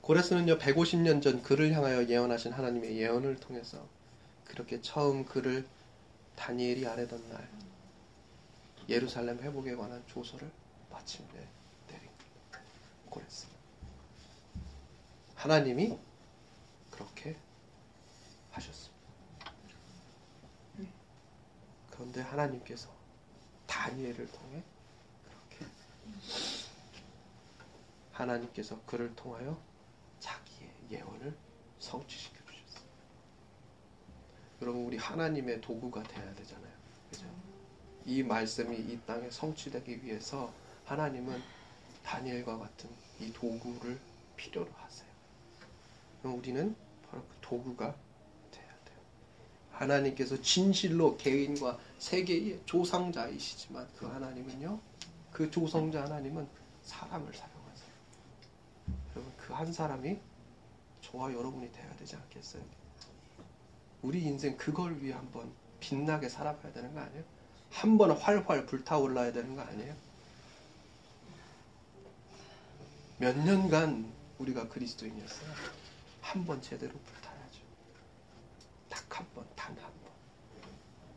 고레스는요 150년 전 그를 향하여 예언하신 하나님의 예언을 통해서 그렇게 처음 그를 다니엘이 아래던 날 예루살렘 회복에 관한 조서를 마침내 내린 고레스. 하나님이 그렇게 하셨습니다. 그런데 하나님께서 다니엘을 통해 그렇게 하나님께서 그를 통하여 자기의 예언을 성취시켜 주셨어요. 여러분 우리 하나님의 도구가 돼야 되잖아요. 그죠? 이 말씀이 이 땅에 성취되기 위해서 하나님은 다니엘과 같은 이 도구를 필요로 하세요. 우리는 바로 그 도구가. 하나님께서 진실로 개인과 세계의 조상자이시지만 그 하나님은요, 그 조성자 하나님은 사람을 사용하세요. 여러분 그 한 사람이 저와 여러분이 돼야 되지 않겠어요? 우리 인생 그걸 위해 한번 빛나게 살아봐야 되는 거 아니에요? 한번 활활 불타올라야 되는 거 아니에요? 몇 년간 우리가 그리스도인이었어요. 한 번 제대로 불타야죠. 딱 한 번.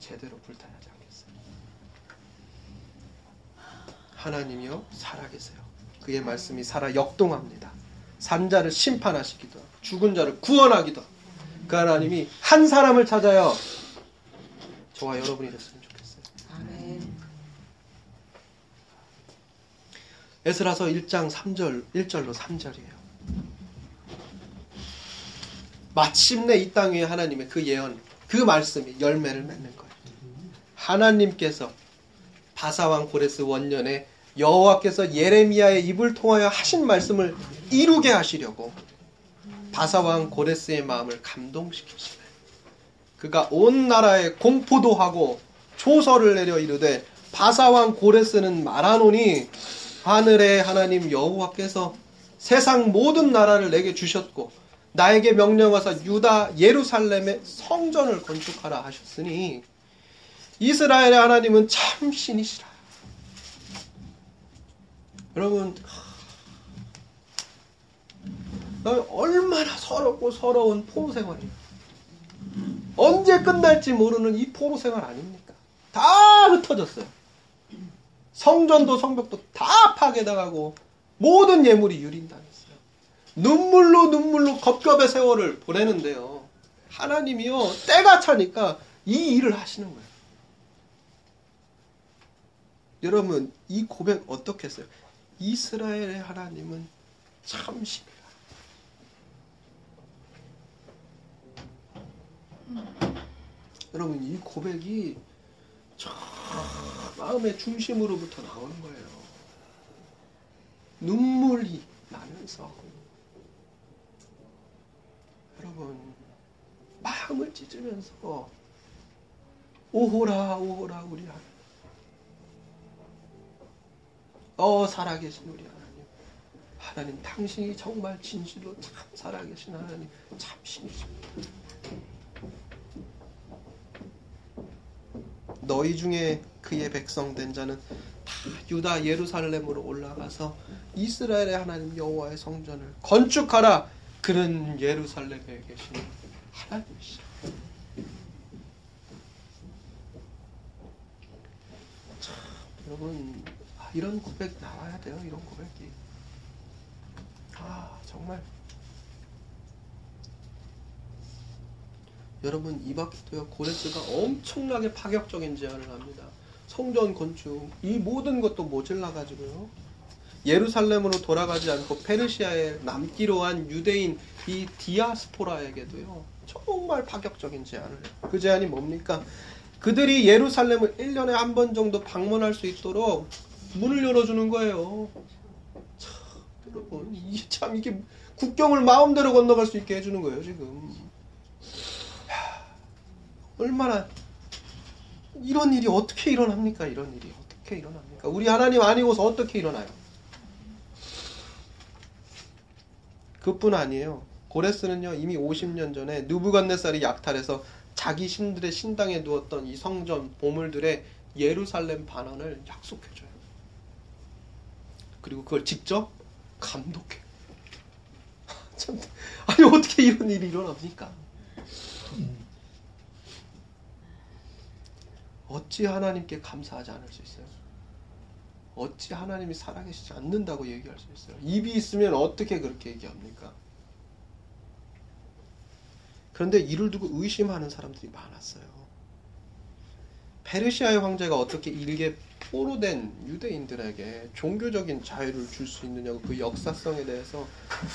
제대로 불타야지 않겠어요? 하나님이요 살아계세요. 그의 말씀이 살아 역동합니다. 산 자를 심판하시기도 하고 죽은 자를 구원하기도 하고 그 하나님이 한 사람을 찾아요. 저와 여러분이 됐으면 좋겠어요. 아멘. 에스라서 1장 3절 1절로 3절이에요. 마침내 이 땅 위에 하나님의 그 예언, 그 말씀이 열매를 맺는 거예요. 하나님께서 바사왕 고레스 원년에 여호와께서 예레미야의 입을 통하여 하신 말씀을 이루게 하시려고 바사왕 고레스의 마음을 감동시키시네. 그가 온 나라에 공포도 하고 조서를 내려 이르되 바사왕 고레스는 말하노니 하늘의 하나님 여호와께서 세상 모든 나라를 내게 주셨고 나에게 명령하사 유다 예루살렘에 성전을 건축하라 하셨으니 이스라엘의 하나님은 참 신이시라. 여러분 하, 얼마나 서럽고 서러운 포로 생활이에요. 언제 끝날지 모르는 이 포로 생활 아닙니까? 다 흩어졌어요. 성전도 성벽도 다 파괴당하고 모든 예물이 유린당했어요. 눈물로 눈물로 겁겁의 세월을 보내는데요. 하나님이요 때가 차니까 이 일을 하시는 거예요. 여러분 이 고백 어떻게 했어요? 이스라엘의 하나님은 참 신이라. 여러분 이 고백이 저 마음의 중심으로부터 나오는 거예요. 눈물이 나면서 여러분 마음을 찢으면서 오호라 오호라 우리 하나님 어 살아계신 우리 하나님. 하나님 당신이 정말 진실로 참 살아계신 하나님 참 신이십니다. 너희 중에 그의 백성 된 자는 다 유다 예루살렘으로 올라가서 이스라엘의 하나님 여호와의 성전을 건축하라. 그는 예루살렘에 계시는 하나님이시라 참 여러분 아, 이런 고백 나와야 돼요 이런 고백이 아 정말 여러분 이바퀴도요 고레스가 엄청나게 파격적인 제안을 합니다. 성전 건축 이 모든 것도 모질라 가지고요. 예루살렘으로 돌아가지 않고 페르시아에 남기로 한 유대인 이 디아스포라에게도요. 정말 파격적인 제안을 해요. 그 제안이 뭡니까? 그들이 예루살렘을 1년에 한 번 정도 방문할 수 있도록 문을 열어주는 거예요. 참, 여러분, 이게 참 이게 국경을 마음대로 건너갈 수 있게 해주는 거예요, 지금. 얼마나 이런 일이 어떻게 일어납니까? 이런 일이 어떻게 일어납니까? 우리 하나님 아니고서 어떻게 일어나요? 그뿐 아니에요. 고레스는요 이미 50년 전에 누부갓네살이 약탈해서 자기 신들의 신당에 두었던 이 성전 보물들의 예루살렘 반환을 약속해줘요. 그리고 그걸 직접 감독해. 참, 아니 어떻게 이런 일이 일어납니까? 어찌 하나님께 감사하지 않을 수 있어요? 어찌 하나님이 살아계시지 않는다고 얘기할 수 있어요? 입이 있으면 어떻게 그렇게 얘기합니까? 그런데 이를 두고 의심하는 사람들이 많았어요. 페르시아의 황제가 어떻게 일개 포로 된 유대인들에게 종교적인 자유를 줄 수 있느냐고 그 역사성에 대해서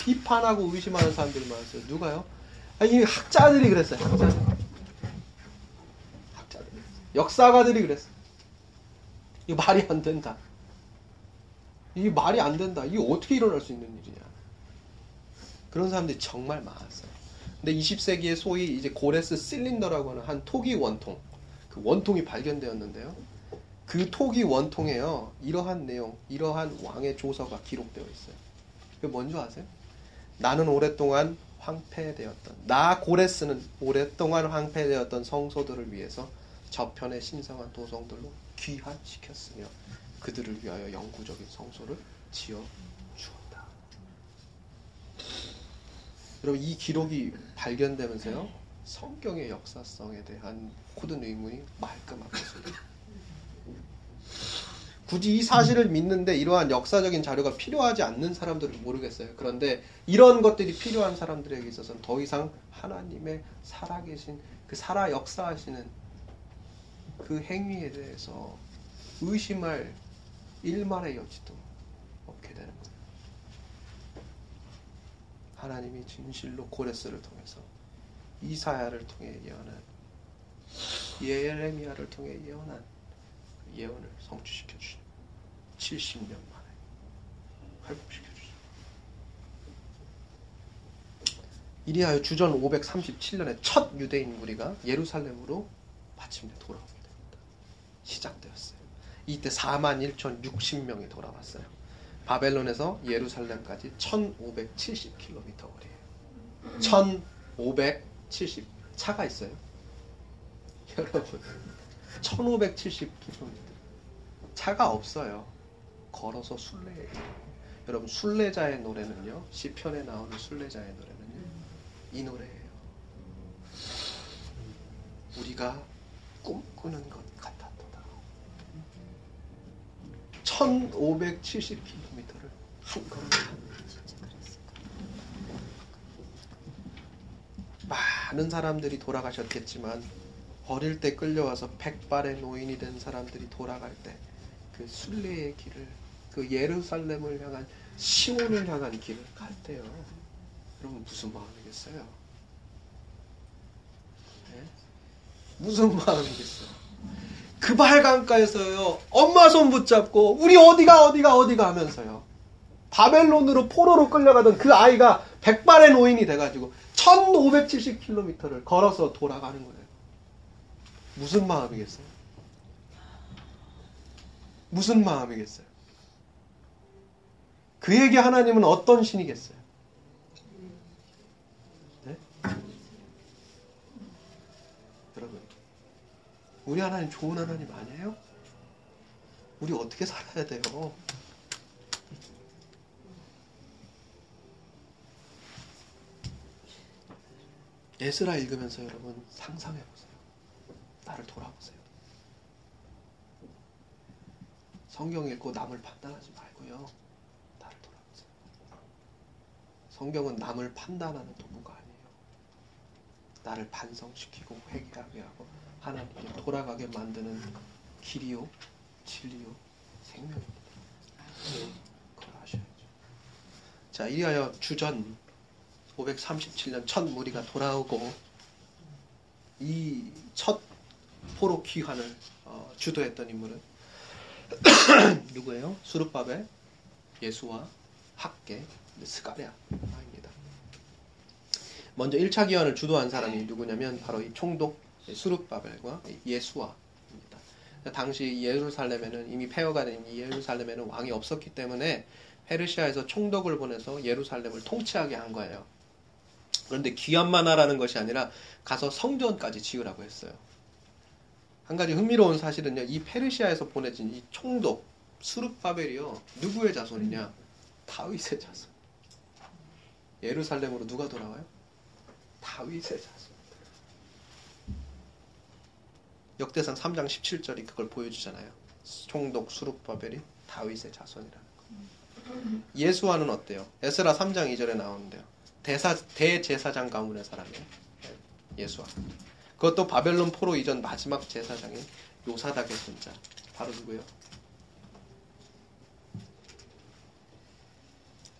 비판하고 의심하는 사람들이 많았어요. 누가요? 아니 학자들이 그랬어요. 학자들. 학자들이. 역사가들이 그랬어. 이 말이 안 된다. 이 말이 안 된다. 이게 어떻게 일어날 수 있는 일이냐. 그런 사람들이 정말 많았어요. 근데 20세기에 소위 이제 고레스 실린더라고 하는 한 토기 원통, 그 원통이 발견되었는데요. 그 토기 원통에요. 이러한 내용, 이러한 왕의 조서가 기록되어 있어요. 그게 뭔지 아세요? 나는 오랫동안 황폐되었던, 나 고레스는 오랫동안 황폐되었던 성소들을 위해서 저편의 신성한 도성들로 귀환시켰으며 그들을 위하여 영구적인 성소를 지어 주었다. 여러분 이 기록이 발견되면서요 성경의 역사성에 대한 모든 의문이 말끔합니다. 굳이 이 사실을 믿는데 이러한 역사적인 자료가 필요하지 않는 사람들은 모르겠어요. 그런데 이런 것들이 필요한 사람들에게 있어서는 더 이상 하나님의 살아계신 그 살아 역사하시는 그 행위에 대해서 의심할 일말의 여지도 없게 되는 거예요. 하나님이 진실로 고레스를 통해서 이사야를 통해 예언한 예레미야를 통해 예언한 그 예언을 성취시켜 주신 70년 만에 회복시켜 주신 이리하여 주전 537년에 첫 유대인 무리가 예루살렘으로 마침내 돌아오게 됩니다. 시작되었어요. 이때 4만 1,060명이 돌아왔어요. 바벨론에서 예루살렘까지 1,570km 거리예요. 1,570 차가 있어요. 여러분, 1,570km 차가 없어요. 걸어서 순례예요. 여러분 순례자의 노래는요. 시편에 나오는 순례자의 노래는요. 이 노래예요. 우리가 꿈꾸는 것 같았도다. 1570km를 한 걸음 많은 사람들이 돌아가셨겠지만 어릴 때 끌려와서 백발의 노인이 된 사람들이 돌아갈 때 그 순례의 길을 그 예루살렘을 향한 시온을 향한 길을 갈 때요. 여러분 무슨 마음이겠어요? 네? 무슨 마음이겠어요? 그 발강가에서요. 엄마 손 붙잡고 우리 어디가 어디가 어디가 하면서요. 바벨론으로 포로로 끌려가던 그 아이가 백발의 노인이 돼가지고 1570km를 걸어서 돌아가는 거예요. 무슨 마음이겠어요? 무슨 마음이겠어요? 그에게 하나님은 어떤 신이겠어요? 네? 여러분, 우리 하나님 좋은 하나님 아니에요? 우리 어떻게 살아야 돼요? 에스라 읽으면서 여러분 상상해 보세요. 나를 돌아보세요. 성경 읽고 남을 판단하지 말고요. 나를 돌아보세요. 성경은 남을 판단하는 도구가 아니에요. 나를 반성시키고 회개하게 하고 하나님께 돌아가게 만드는 길이요, 진리요, 생명입니다. 그걸 아셔야죠. 자, 이리하여 주전 537년 첫 무리가 돌아오고 이 첫 포로 귀환을 어, 주도했던 인물은 누구예요? 수르바벨, 예수와 학계, 스가랴입니다. 먼저 1차 기환을 주도한 사람이 누구냐면 바로 이 총독 수르바벨과 예수와입니다. 당시 예루살렘에는 이미 폐허가 된이 예루살렘에는 왕이 없었기 때문에 페르시아에서 총독을 보내서 예루살렘을 통치하게 한 거예요. 그런데 귀환만 하라는 것이 아니라 가서 성전까지 지으라고 했어요. 한 가지 흥미로운 사실은요. 이 페르시아에서 보내진 이 총독 수르바벨이요. 누구의 자손이냐? 다윗의 자손. 예루살렘으로 누가 돌아와요? 다윗의 자손. 역대상 3장 17절이 그걸 보여주잖아요. 총독 수르바벨이 다윗의 자손이라는 거. 예수와는 어때요? 에스라 3장 2절에 나오는데요. 대사, 대제사장 가문의 사람이에요. 예수와. 그것도 바벨론 포로 이전 마지막 제사장인 요사닥의 손자. 바로 누구예요?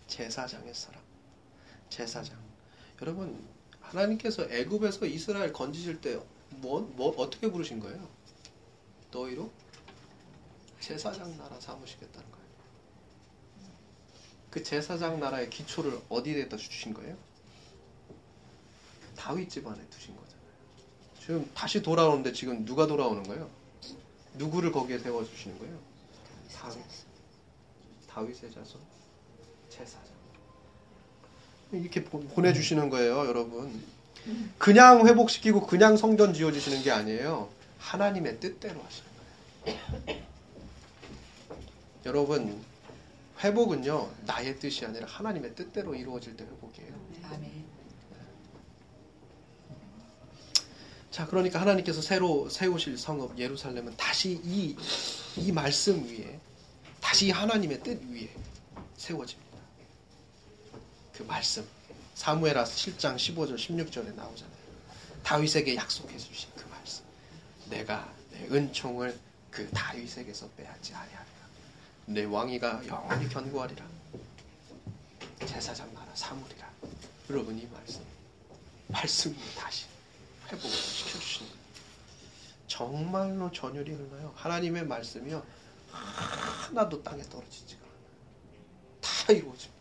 제사장의 사람. 제사장. 여러분, 하나님께서 애굽에서 이스라엘 건지실 때 뭐, 뭐 어떻게 부르신 거예요? 너희로 제사장 나라 삼으시겠다는 거예요. 그 제사장 나라의 기초를 어디에다 주신 거예요? 다윗 집안에 두신 거잖아요. 지금 다시 돌아오는데 지금 누가 돌아오는 거예요? 누구를 거기에 세워 주시는 거예요? 다윗. 다윗의 자손 제사장. 이렇게 보내주시는 거예요, 여러분. 그냥 회복시키고 그냥 성전 지어주시는 게 아니에요. 하나님의 뜻대로 하시는 거예요. 여러분, 회복은요, 나의 뜻이 아니라 하나님의 뜻대로 이루어질 때 회복이에요. 자, 그러니까 하나님께서 새로 세우실 성읍 예루살렘은 다시 이, 이 말씀 위에, 다시 하나님의 뜻 위에 세워집니다. 그 말씀. 사무엘하 7장 15절 16절에 나오잖아요. 다윗에게 약속해 주신 그 말씀. 내가 내 은총을 그 다윗에게서 빼앗지 아니하리라. 내 왕위가 영원히 견고하리라. 제사장 나라 사무리라. 여러분 이 말씀. 말씀이 다시 회복을 시켜 주시는 거예요. 정말로 전율이 흘러요. 하나님의 말씀이요. 하나도 땅에 떨어지지가 않아요. 다 이루어집니다.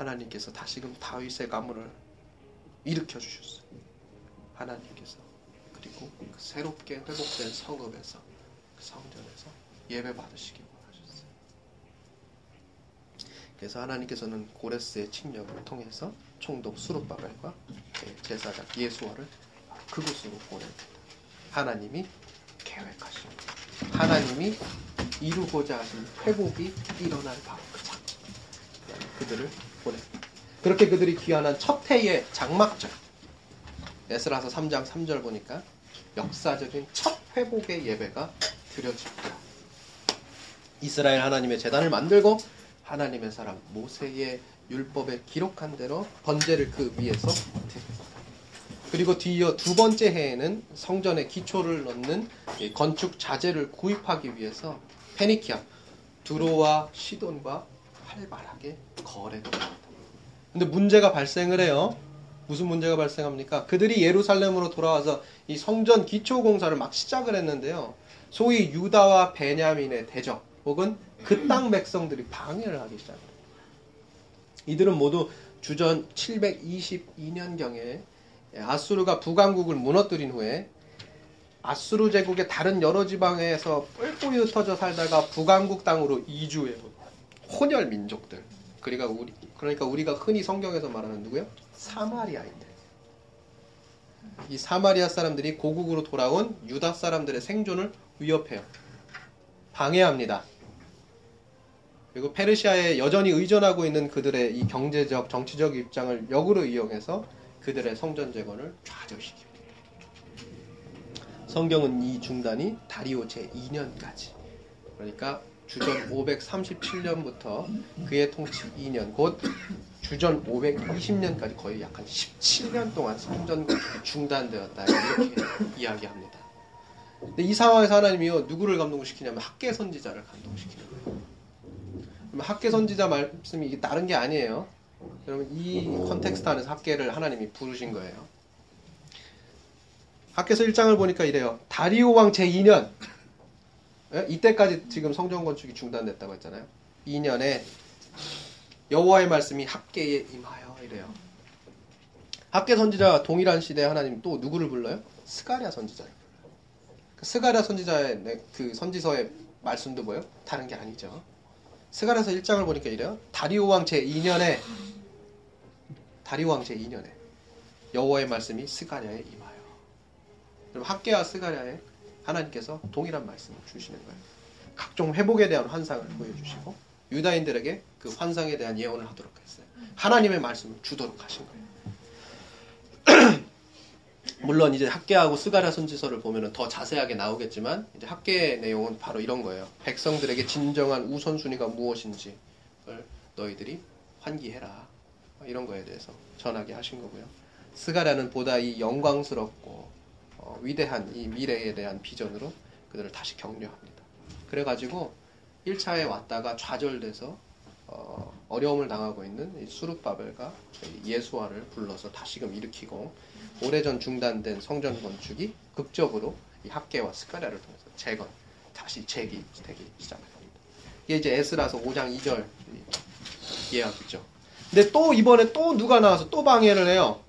하나님께서 다시금 다윗의 가문을 일으켜 주셨어요. 하나님께서 그리고 그 새롭게 회복된 성읍에서 그 성전에서 예배 받으시기 원하셨어요. 그래서 하나님께서는 고레스의 침략을 통해서 총독 수르바벨과 제사장 예수와를 그곳으로 보냅니다. 하나님이 계획하십니다. 하나님이 이루고자 하신 회복이 일어날 바로 그 장. 그들을 보냅니다. 그렇게 그들이 귀환한 첫 해의 장막절. 에스라서 3장 3절 보니까 역사적인 첫 회복의 예배가 드려집니다. 이스라엘 하나님의 재단을 만들고 하나님의 사람 모세의 율법에 기록한 대로 번제를 그 위에서 드립니다. 그리고 뒤이어 두 번째 해에는 성전의 기초를 넣는 건축 자재를 구입하기 위해서 페니키아, 두로와 시돈과 활발하게 거래를 합니다. 근데 문제가 발생을 해요. 무슨 문제가 발생합니까? 그들이 예루살렘으로 돌아와서 이 성전 기초 공사를 막 시작을 했는데요. 소위 유다와 베냐민의 대적 혹은 그 땅 백성들이 방해를 하기 시작합니다. 이들은 모두 주전 722년경에 아수르가 북왕국을 무너뜨린 후에 아수르 제국의 다른 여러 지방에서 뿔뿔이 흩어져 살다가 북왕국 땅으로 이주해 온 혼혈 민족들. 그러니까 우리 그러니까 우리가 흔히 성경에서 말하는 누구요? 사마리아인들. 이 사마리아 사람들이 고국으로 돌아온 유다 사람들의 생존을 위협해요. 방해합니다. 그리고 페르시아에 여전히 의존하고 있는 그들의 이 경제적, 정치적 입장을 역으로 이용해서 그들의 성전 재건을 좌절시킵니다. 성경은 이 중단이 다리오 제 2년까지 그러니까 주전 537년부터 그의 통치 2년 곧 주전 520년까지 거의 약 한 17년 동안 성전 건축이 중단되었다 이렇게 이야기합니다. 근데 이 상황에서 하나님이요 누구를 감동시키냐면 학계 선지자를 감동시키는 거예요. 학계 선지자 말씀이 이게 다른 게 아니에요. 여러분 이 context 안에서 학개를 하나님이 부르신 거예요. 학개서 1장을 보니까 이래요. 다리오 왕 제2년 예? 이때까지 지금 성전 건축이 중단됐다고 했잖아요. 2년에 여호와의 말씀이 학개에 임하여 이래요. 학개 선지자와 동일한 시대에 하나님 또 누구를 불러요? 스가랴 선지자를 불러요. 그 스가랴 선지자의 그 선지서의 말씀도 뭐예요? 다른 게 아니죠. 스가랴서 1장을 보니까 이래요. 다리오 왕 제 2년에 다리오 왕 제 2년에 여호와의 말씀이 스가랴에 임하여. 그럼 학개와 스가랴에 하나님께서 동일한 말씀을 주시는 거예요. 각종 회복에 대한 환상을 보여주시고 유다인들에게 그 환상에 대한 예언을 하도록 했어요. 하나님의 말씀을 주도록 하신 거예요. 물론 이제 학개하고 스가랴 선지서를 보면 더 자세하게 나오겠지만 이제 학개의 내용은 바로 이런 거예요. 백성들에게 진정한 우선순위가 무엇인지를 너희들이 환기해라. 이런 거에 대해서 전하게 하신 거고요. 스가랴는 보다 이 영광스럽고 어, 위대한 이 미래에 대한 비전으로 그들을 다시 격려합니다. 그래가지고 1차에 왔다가 좌절돼서 어, 어려움을 당하고 있는 수르바벨과 예수아를 불러서 다시금 일으키고 오래전 중단된 성전 건축이 극적으로 이 학계와 스가랴를 통해서 재건, 다시 재기되기 시작합니다. 이게 이제 에스라서 5장 2절 예약이죠. 근데 또 이번에 또 누가 나와서 또 방해를 해요.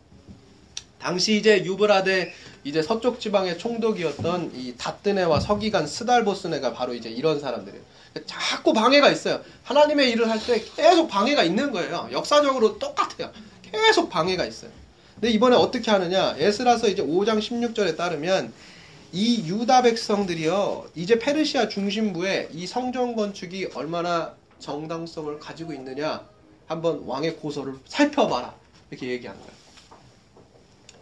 당시 이제 유브라데 이제 서쪽 지방의 총독이었던 이 다뜨네와 서기관 스달보스네가 바로 이제 이런 사람들이에요. 자꾸 방해가 있어요. 하나님의 일을 할 때 계속 방해가 있는 거예요. 역사적으로 똑같아요. 계속 방해가 있어요. 근데 이번에 어떻게 하느냐? 에스라서 이제 5장 16절에 따르면 이 유다 백성들이요. 이제 페르시아 중심부에 이 성전 건축이 얼마나 정당성을 가지고 있느냐 한번 왕의 고서를 살펴봐라. 이렇게 얘기하는 거예요.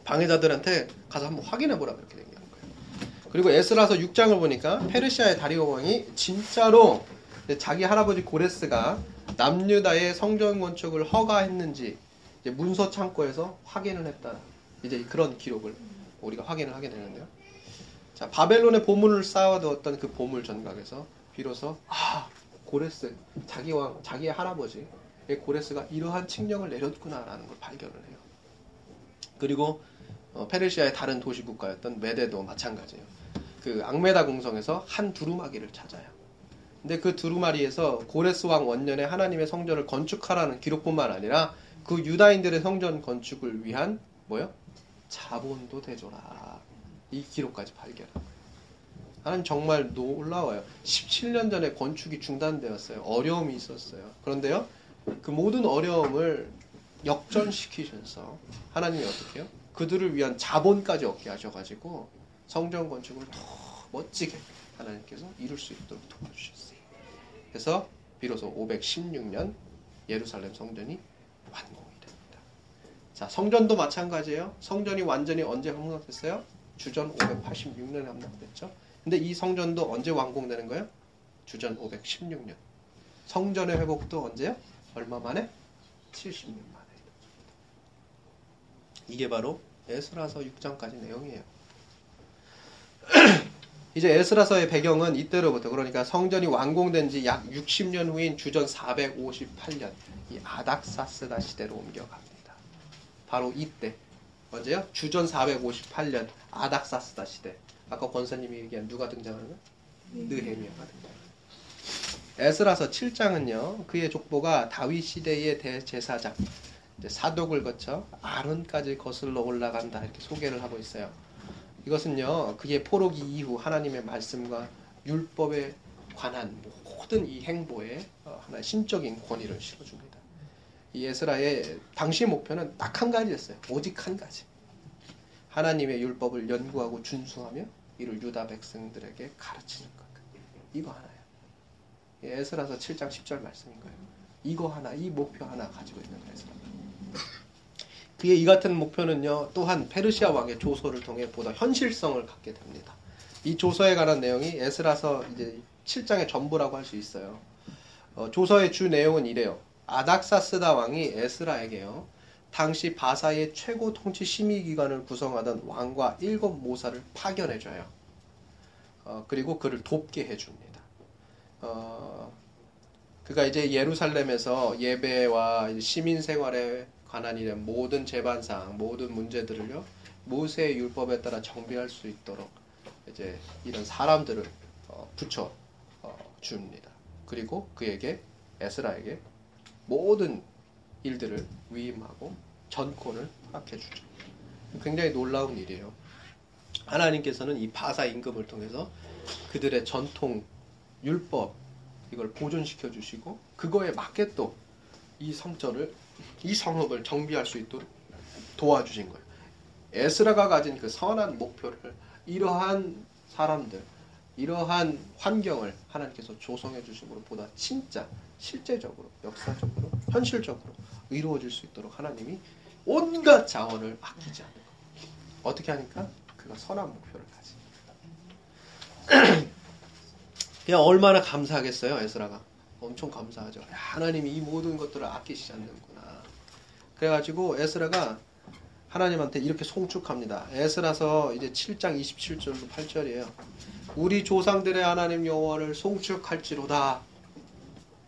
방해자들한테 가서 한번 확인해 보라 그렇게 얘기하는 거예요. 그리고 에스라서 6장을 보니까 페르시아의 다리오 왕이 진짜로 자기 할아버지 고레스가 남유다의 성전 건축을 허가했는지 문서 창고에서 확인을 했다. 이제 그런 기록을 우리가 확인을 하게 되는데요. 자, 바벨론의 보물을 쌓아두었던 그 보물 전각에서 비로소 아 고레스 자기 왕 자기의 할아버지 고레스가 이러한 칙령을 내렸구나라는 걸 발견을 해요. 그리고 어, 페르시아의 다른 도시 국가였던 메데도 마찬가지예요. 그 앙메다 궁성에서 한 두루마기를 찾아요. 근데 그 두루마리에서 고레스 왕 원년에 하나님의 성전을 건축하라는 기록뿐만 아니라 그 유다인들의 성전 건축을 위한 뭐요? 자본도 대줘라. 이 기록까지 발견한 거예요. 하나님 정말 놀라워요. 17년 전에 건축이 중단되었어요. 어려움이 있었어요. 그런데요, 그 모든 어려움을 역전시키셔서 하나님이 어떻게 해요? 그들을 위한 자본까지 얻게 하셔가지고 성전 건축을 더 멋지게 하나님께서 이룰 수 있도록 도와주셨어요. 그래서 비로소 516년 예루살렘 성전이 완공이 됩니다. 자, 성전도 마찬가지예요. 성전이 완전히 언제 함락됐어요? 주전 586년에 함락됐죠. 근데 이 성전도 언제 완공되는 거예요? 주전 516년. 성전의 회복도 언제요? 얼마 만에? 70년 만에. 이게 바로 에스라서 6장까지 내용이에요. 이제 에스라서의 배경은 이때로부터 그러니까 성전이 완공된 지 약 60년 후인 주전 458년 이 아닥사스다 시대로 옮겨갑니다. 바로 이때 언제요? 주전 458년 아닥사스다 시대. 아까 권사님이 얘기한 누가 등장하는 거예요? 느헤미야가 등장. 에스라서 7장은요. 그의 족보가 다윗 시대의 대제사장 사독을 거쳐 아론까지 거슬러 올라간다 이렇게 소개를 하고 있어요. 이것은요, 그의 포로기 이후 하나님의 말씀과 율법에 관한 모든 이 행보에 어, 하나의 신적인 권위를 실어줍니다. 이 에스라의 당시 목표는 딱 한 가지였어요. 오직 한 가지. 하나님의 율법을 연구하고 준수하며 이를 유다 백성들에게 가르치는 것. 이거 하나예요. 에스라서 7장 10절 말씀인 거예요. 이거 하나, 이 목표 하나 가지고 있는 에스라. 그의 이 같은 목표는요, 또한 페르시아 왕의 조서를 통해 보다 현실성을 갖게 됩니다. 이 조서에 관한 내용이 에스라서 이제 7장의 전부라고 할 수 있어요. 어, 조서의 주 내용은 이래요. 아닥사스다 왕이 에스라에게요, 당시 바사의 최고 통치 심의 기관을 구성하던 왕과 일곱 모사를 파견해줘요. 어, 그리고 그를 돕게 해줍니다. 어, 그가 이제 예루살렘에서 예배와 시민 생활에 관한 일의 모든 재반상, 모든 문제들을요, 모세의 율법에 따라 정비할 수 있도록 이제 이런 사람들을 어, 붙여 어, 줍니다. 그리고 그에게 에스라에게 모든 일들을 위임하고 전권을 허락해 주죠. 굉장히 놀라운 일이에요. 하나님께서는 이 바사 임금을 통해서 그들의 전통 율법 이걸 보존시켜 주시고 그거에 맞게 또 이 성전을 이 성읍을 정비할 수 있도록 도와주신 거예요. 에스라가 가진 그 선한 목표를 이러한 사람들, 이러한 환경을 하나님께서 조성해 주심으로 보다 진짜 실제적으로, 역사적으로, 현실적으로 이루어질 수 있도록 하나님이 온갖 자원을 아끼지 않는 거예요. 어떻게 하니까? 그가 선한 목표를 가집니다. 그냥 얼마나 감사하겠어요, 에스라가. 엄청 감사하죠. 하나님이 이 모든 것들을 아끼시지 않는구나. 그래가지고 에스라가 하나님한테 이렇게 송축합니다. 에스라서 이제 7장 27절로 8절이에요. 우리 조상들의 하나님 여호와를 송축할지로다.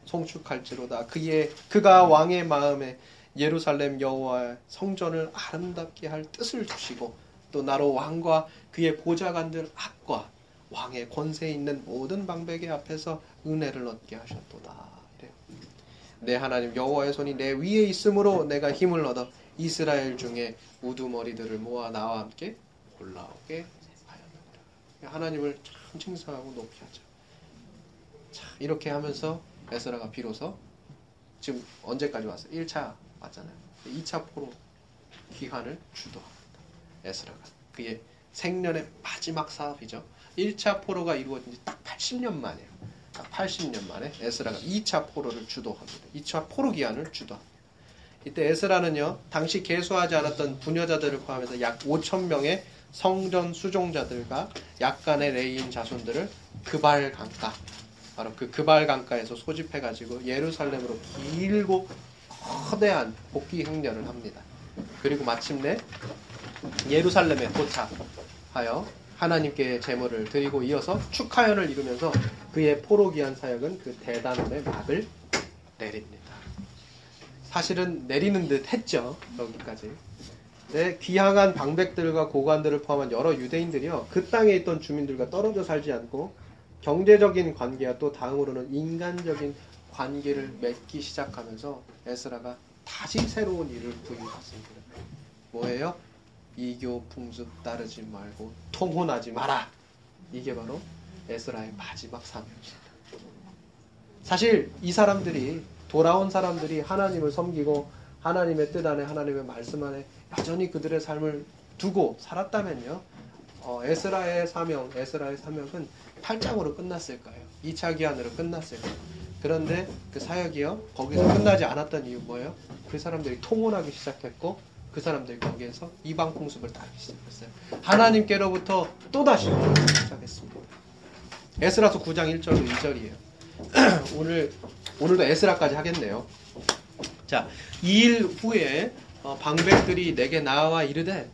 송축할지로다. 그의 그가 왕의 마음에 예루살렘 여호와의 성전을 아름답게 할 뜻을 주시고 또 나로 왕과 그의 보좌관들 앞과 왕의 권세 있는 모든 방백의 앞에서 은혜를 얻게 하셨도다. 이래요. 내 하나님 여호와의 손이 내 위에 있으므로 내가 힘을 얻어 이스라엘 중에 우두머리들을 모아 나와 함께 올라오게 하였느니라. 하나님을 참 칭송하고 높이 하죠. 자, 이렇게 하면서 에스라가 비로소 지금 언제까지 왔어요? 1차 왔잖아요. 2차 포로 귀환을 주도합니다. 에스라가 그의 생년의 마지막 사업이죠. 1차 포로가 이루어진 지 딱 80년 만이에요. 딱 80년 만에 에스라가 2차 포로를 주도합니다. 2차 포로 기한을 주도합니다. 이때 에스라는요, 당시 계수하지 않았던 부녀자들을 포함해서 약 5천 명의 성전 수종자들과 약간의 레이인 자손들을 그발 강가, 바로 그 그발 강가에서 소집해가지고 예루살렘으로 길고 거대한 복귀 행렬을 합니다. 그리고 마침내 예루살렘에 도착하여 하나님께 제물을 드리고 이어서 축하연을 이루면서 그의 포로기한 사역은 그 대단원의 막을 내립니다. 사실은 내리는 듯 했죠. 여기까지. 네, 귀향한 방백들과 고관들을 포함한 여러 유대인들이요. 그 땅에 있던 주민들과 떨어져 살지 않고 경제적인 관계와 또 다음으로는 인간적인 관계를 맺기 시작하면서 에스라가 다시 새로운 일을 부여받습니다. 뭐예요? 이교 풍습 따르지 말고 통혼하지 마라. 이게 바로 에스라의 마지막 사명입니다. 사실 이 사람들이 돌아온 사람들이 하나님을 섬기고 하나님의 뜻 안에 하나님의 말씀 안에 여전히 그들의 삶을 두고 살았다면요. 어, 에스라의 사명, 에스라의 사명은 8장으로 끝났을 거예요. 2차 기한으로 끝났을 거예요. 그런데 그 사역이요. 거기서 끝나지 않았던 이유 뭐예요? 그 사람들이 통혼하기 시작했고 그 사람들이 거기에서 이방 풍습을 따르기 시작했어요. 하나님께로부터 또다시 시작했습니다. 에스라서 9장 1절로 2절이에요. 오늘 오늘도 에스라까지 하겠네요. 자, 2일 후에 어, 방백들이 내게 나와 이르되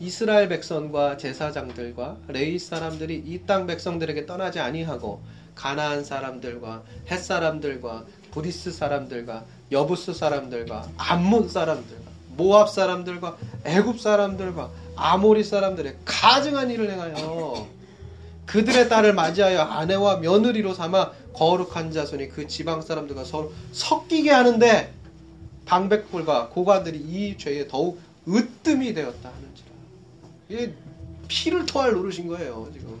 이스라엘 백성과 제사장들과 레위 사람들이 이 땅 백성들에게 떠나지 아니하고 가나안 사람들과 헷 사람들과 브리스 사람들과 여부스 사람들과 암몬 사람들과 모압 사람들과 애굽 사람들과 아모리 사람들의 가증한 일을 행하여 그들의 딸을 맞이하여 아내와 며느리로 삼아 거룩한 자손이 그 지방 사람들과 서로 섞이게 하는데 방백불과 고관들이 이 죄에 더욱 으뜸이 되었다 하는지라. 이게 피를 토할 노릇인 거예요, 지금.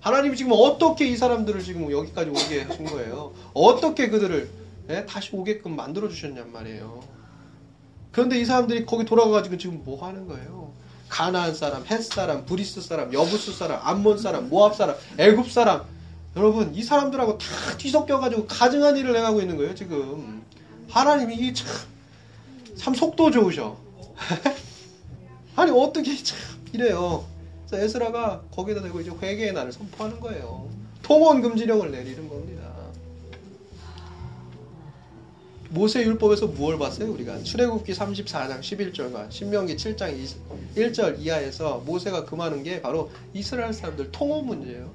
하나님이 지금 어떻게 이 사람들을 지금 여기까지 오게 하신 거예요? 어떻게 그들을 예? 다시 오게끔 만들어 주셨냔 말이에요. 그런데 이 사람들이 거기 돌아가가지고 지금 뭐 하는 거예요? 가나안 사람, 헷 사람, 브리스 사람, 여부스 사람, 암몬 사람, 모압 사람, 애굽 사람. 여러분 이 사람들하고 다 뒤섞여가지고 가증한 일을 행하고 있는 거예요 지금. 하나님이 이게 참, 참 속도 좋으셔. 아니 어떻게 참 이래요. 그래서 에스라가 거기다 대고 이제 회개의 날을 선포하는 거예요. 통혼 금지령을 내리는 겁니다. 모세 율법에서 무엇을 봤어요? 우리가 출애굽기 34장 11절과 신명기 7장 1절 이하에서 모세가 금하는 게 바로 이스라엘 사람들 통호 문제예요.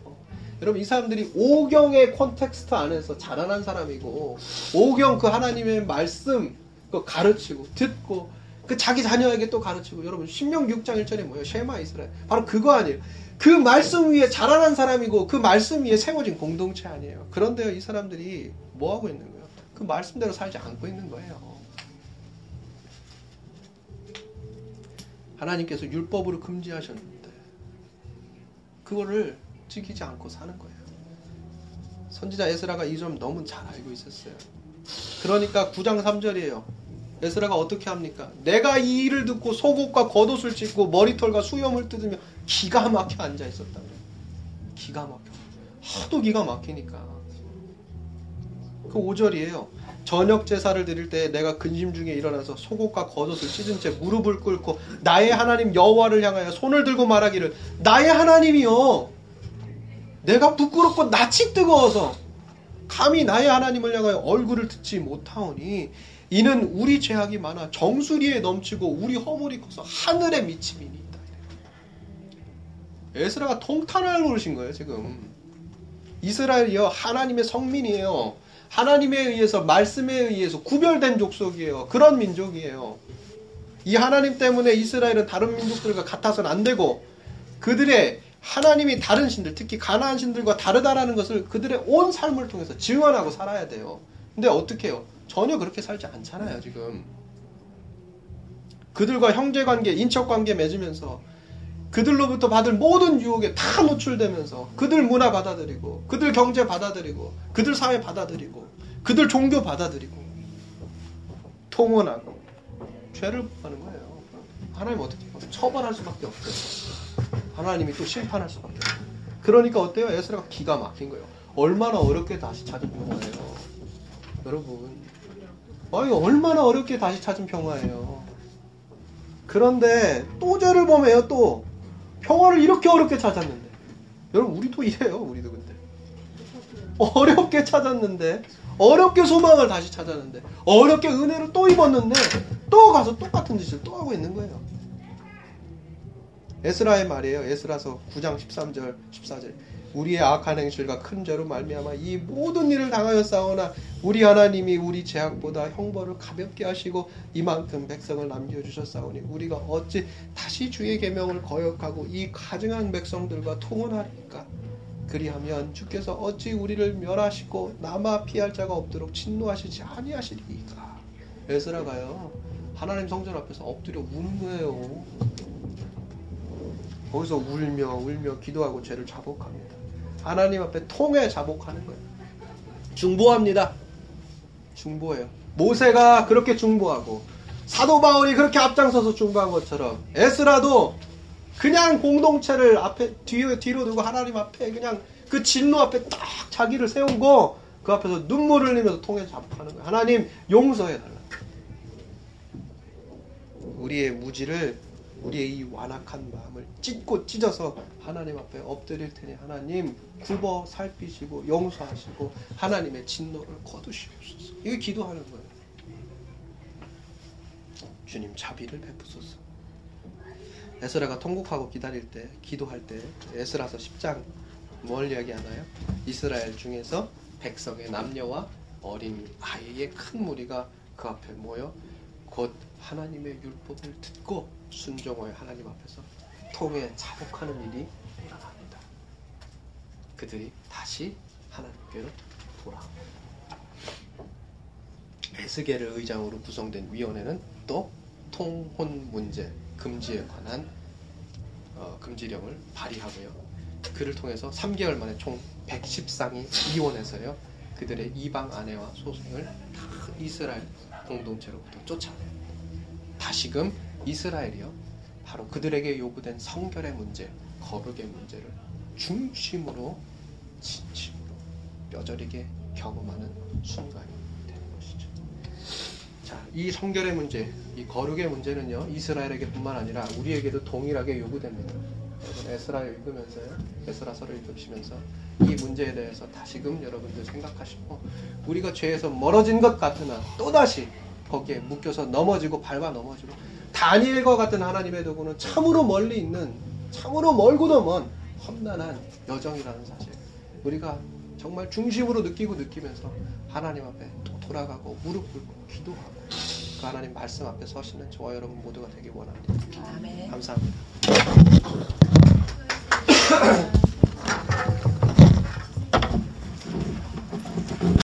여러분 이 사람들이 오경의 콘텍스트 안에서 자라난 사람이고 오경 그 하나님의 말씀 그 가르치고 듣고 그 자기 자녀에게 또 가르치고 여러분 신명 6장 1절에 뭐예요? 쉐마 이스라엘 바로 그거 아니에요. 그 말씀 위에 자라난 사람이고 그 말씀 위에 세워진 공동체 아니에요. 그런데요 이 사람들이 뭐 하고 있는 거예요? 그 말씀대로 살지 않고 있는 거예요. 하나님께서 율법으로 금지하셨는데 그거를 지키지 않고 사는 거예요. 선지자 에스라가 이 점 너무 잘 알고 있었어요. 그러니까 9장 3절이에요. 에스라가 어떻게 합니까? 내가 이 일을 듣고 속옷과 겉옷을 찢고 머리털과 수염을 뜯으며 기가 막혀 앉아 있었다. 기가 막혀. 하도 기가 막히니까. 그 5절이에요. 저녁 제사를 드릴 때 내가 근심 중에 일어나서 속옷과 겉옷을 찢은 채 무릎을 꿇고 나의 하나님 여호와를 향하여 손을 들고 말하기를 나의 하나님이요 내가 부끄럽고 낯이 뜨거워서 감히 나의 하나님을 향하여 얼굴을 듣지 못하오니 이는 우리 죄악이 많아 정수리에 넘치고 우리 허물이 커서 하늘에 미침이니 있다. 에스라가 통탄할 노릇인 거예요 지금. 이스라엘이요 하나님의 성민이에요. 하나님에 의해서 말씀에 의해서 구별된 족속이에요. 그런 민족이에요. 이 하나님 때문에 이스라엘은 다른 민족들과 같아서는 안 되고 그들의 하나님이 다른 신들, 특히 가나안 신들과 다르다라는 것을 그들의 온 삶을 통해서 증언하고 살아야 돼요. 근데 어떻게 해요? 전혀 그렇게 살지 않잖아요, 지금. 그들과 형제 관계, 인척 관계 맺으면서 그들로부터 받을 모든 유혹에 다 노출되면서 그들 문화 받아들이고 그들 경제 받아들이고 그들 사회 받아들이고 그들 종교 받아들이고 통원하고 죄를 하는 거예요. 하나님 어떻게? 처벌할 수밖에 없어요. 하나님이 또 심판할 수밖에 없어요. 그러니까 어때요? 에스라가 기가 막힌 거예요. 얼마나 어렵게 다시 찾은 거예요. 여러분, 아니 얼마나 어렵게 다시 찾은 평화예요. 그런데 또 죄를 범해요. 또 평화를 이렇게 어렵게 찾았는데, 여러분 우리도 이래요. 우리도 근데 어렵게 찾았는데, 어렵게 소망을 다시 찾았는데, 어렵게 은혜를 또 입었는데, 또 가서 똑같은 짓을 또 하고 있는 거예요. 에스라의 말이에요. 에스라서 9장 13절, 14절. 우리의 악한 행실과 큰 죄로 말미암아 이 모든 일을 당하였사오나 우리 하나님이 우리 죄악보다 형벌을 가볍게 하시고 이만큼 백성을 남겨 주셨사오니 우리가 어찌 다시 주의 계명을 거역하고 이 가증한 백성들과 통혼하리까? 그리하면 주께서 어찌 우리를 멸하시고 남아 피할 자가 없도록 진노하시지 아니하시리까? 에스라가요. 하나님 성전 앞에서 엎드려 우는 거예요. 거기서 울며 울며 기도하고 죄를 자복합니다. 하나님 앞에 통해 자복하는 거예요. 중보합니다. 중보해요. 모세가 그렇게 중보하고 사도 바울이 그렇게 앞장서서 중보한 것처럼 에스라도 그냥 공동체를 앞에 뒤에 뒤로 두고 하나님 앞에 그냥 그 진노 앞에 딱 자기를 세우고 그 앞에서 눈물을 흘리면서 통해 자복하는 거예요. 하나님 용서해 달라. 우리의 무지를 우리의 이 완악한 마음을 찢고 찢어서 하나님 앞에 엎드릴 테니 하나님 굽어 살피시고 용서하시고 하나님의 진노를 거두시옵소서. 이게 기도하는 거예요. 주님 자비를 베푸소서. 에스라가 통곡하고 기다릴 때 기도할 때 에스라서 10장 뭘 이야기하나요? 이스라엘 중에서 백성의 남녀와 어린 아이의 큰 무리가 그 앞에 모여 곧 하나님의 율법을 듣고 순종하여 하나님 앞에서 통해 자복하는 일이 일어납니다. 그들이 다시 하나님께로 돌아옵니다. 에스겔을 의장으로 구성된 위원회는 또 통혼 문제 금지에 관한 어, 금지령을 발의하고요. 그를 통해서 3개월 만에 총 110쌍이 이혼해서요. 그들의 이방 아내와 소생을 다 이스라엘 공동체로부터 쫓아내요. 다시금 이스라엘이요. 바로 그들에게 요구된 성결의 문제, 거룩의 문제를 중심으로 진심으로 뼈저리게 경험하는 순간이 되는 것이죠. 자, 이 성결의 문제, 이 거룩의 문제는요, 이스라엘에게뿐만 아니라 우리에게도 동일하게 요구됩니다. 여러분 에스라 읽으면서요, 에스라서를 읽으시면서 이 문제에 대해서 다시금 여러분들 생각하시고 우리가 죄에서 멀어진 것 같으나 또 다시 거기에 묶여서 넘어지고 밟아 넘어지고 다니엘과 같은 하나님의 도구는 참으로 멀리 있는 참으로 멀고도 먼 험난한 여정이라는 사실 우리가 정말 중심으로 느끼고 느끼면서 하나님 앞에 돌아가고 무릎 꿇고 기도하고 그 하나님 말씀 앞에 서시는 저와 여러분 모두가 되길 원합니다. 아멘. 감사합니다. 아,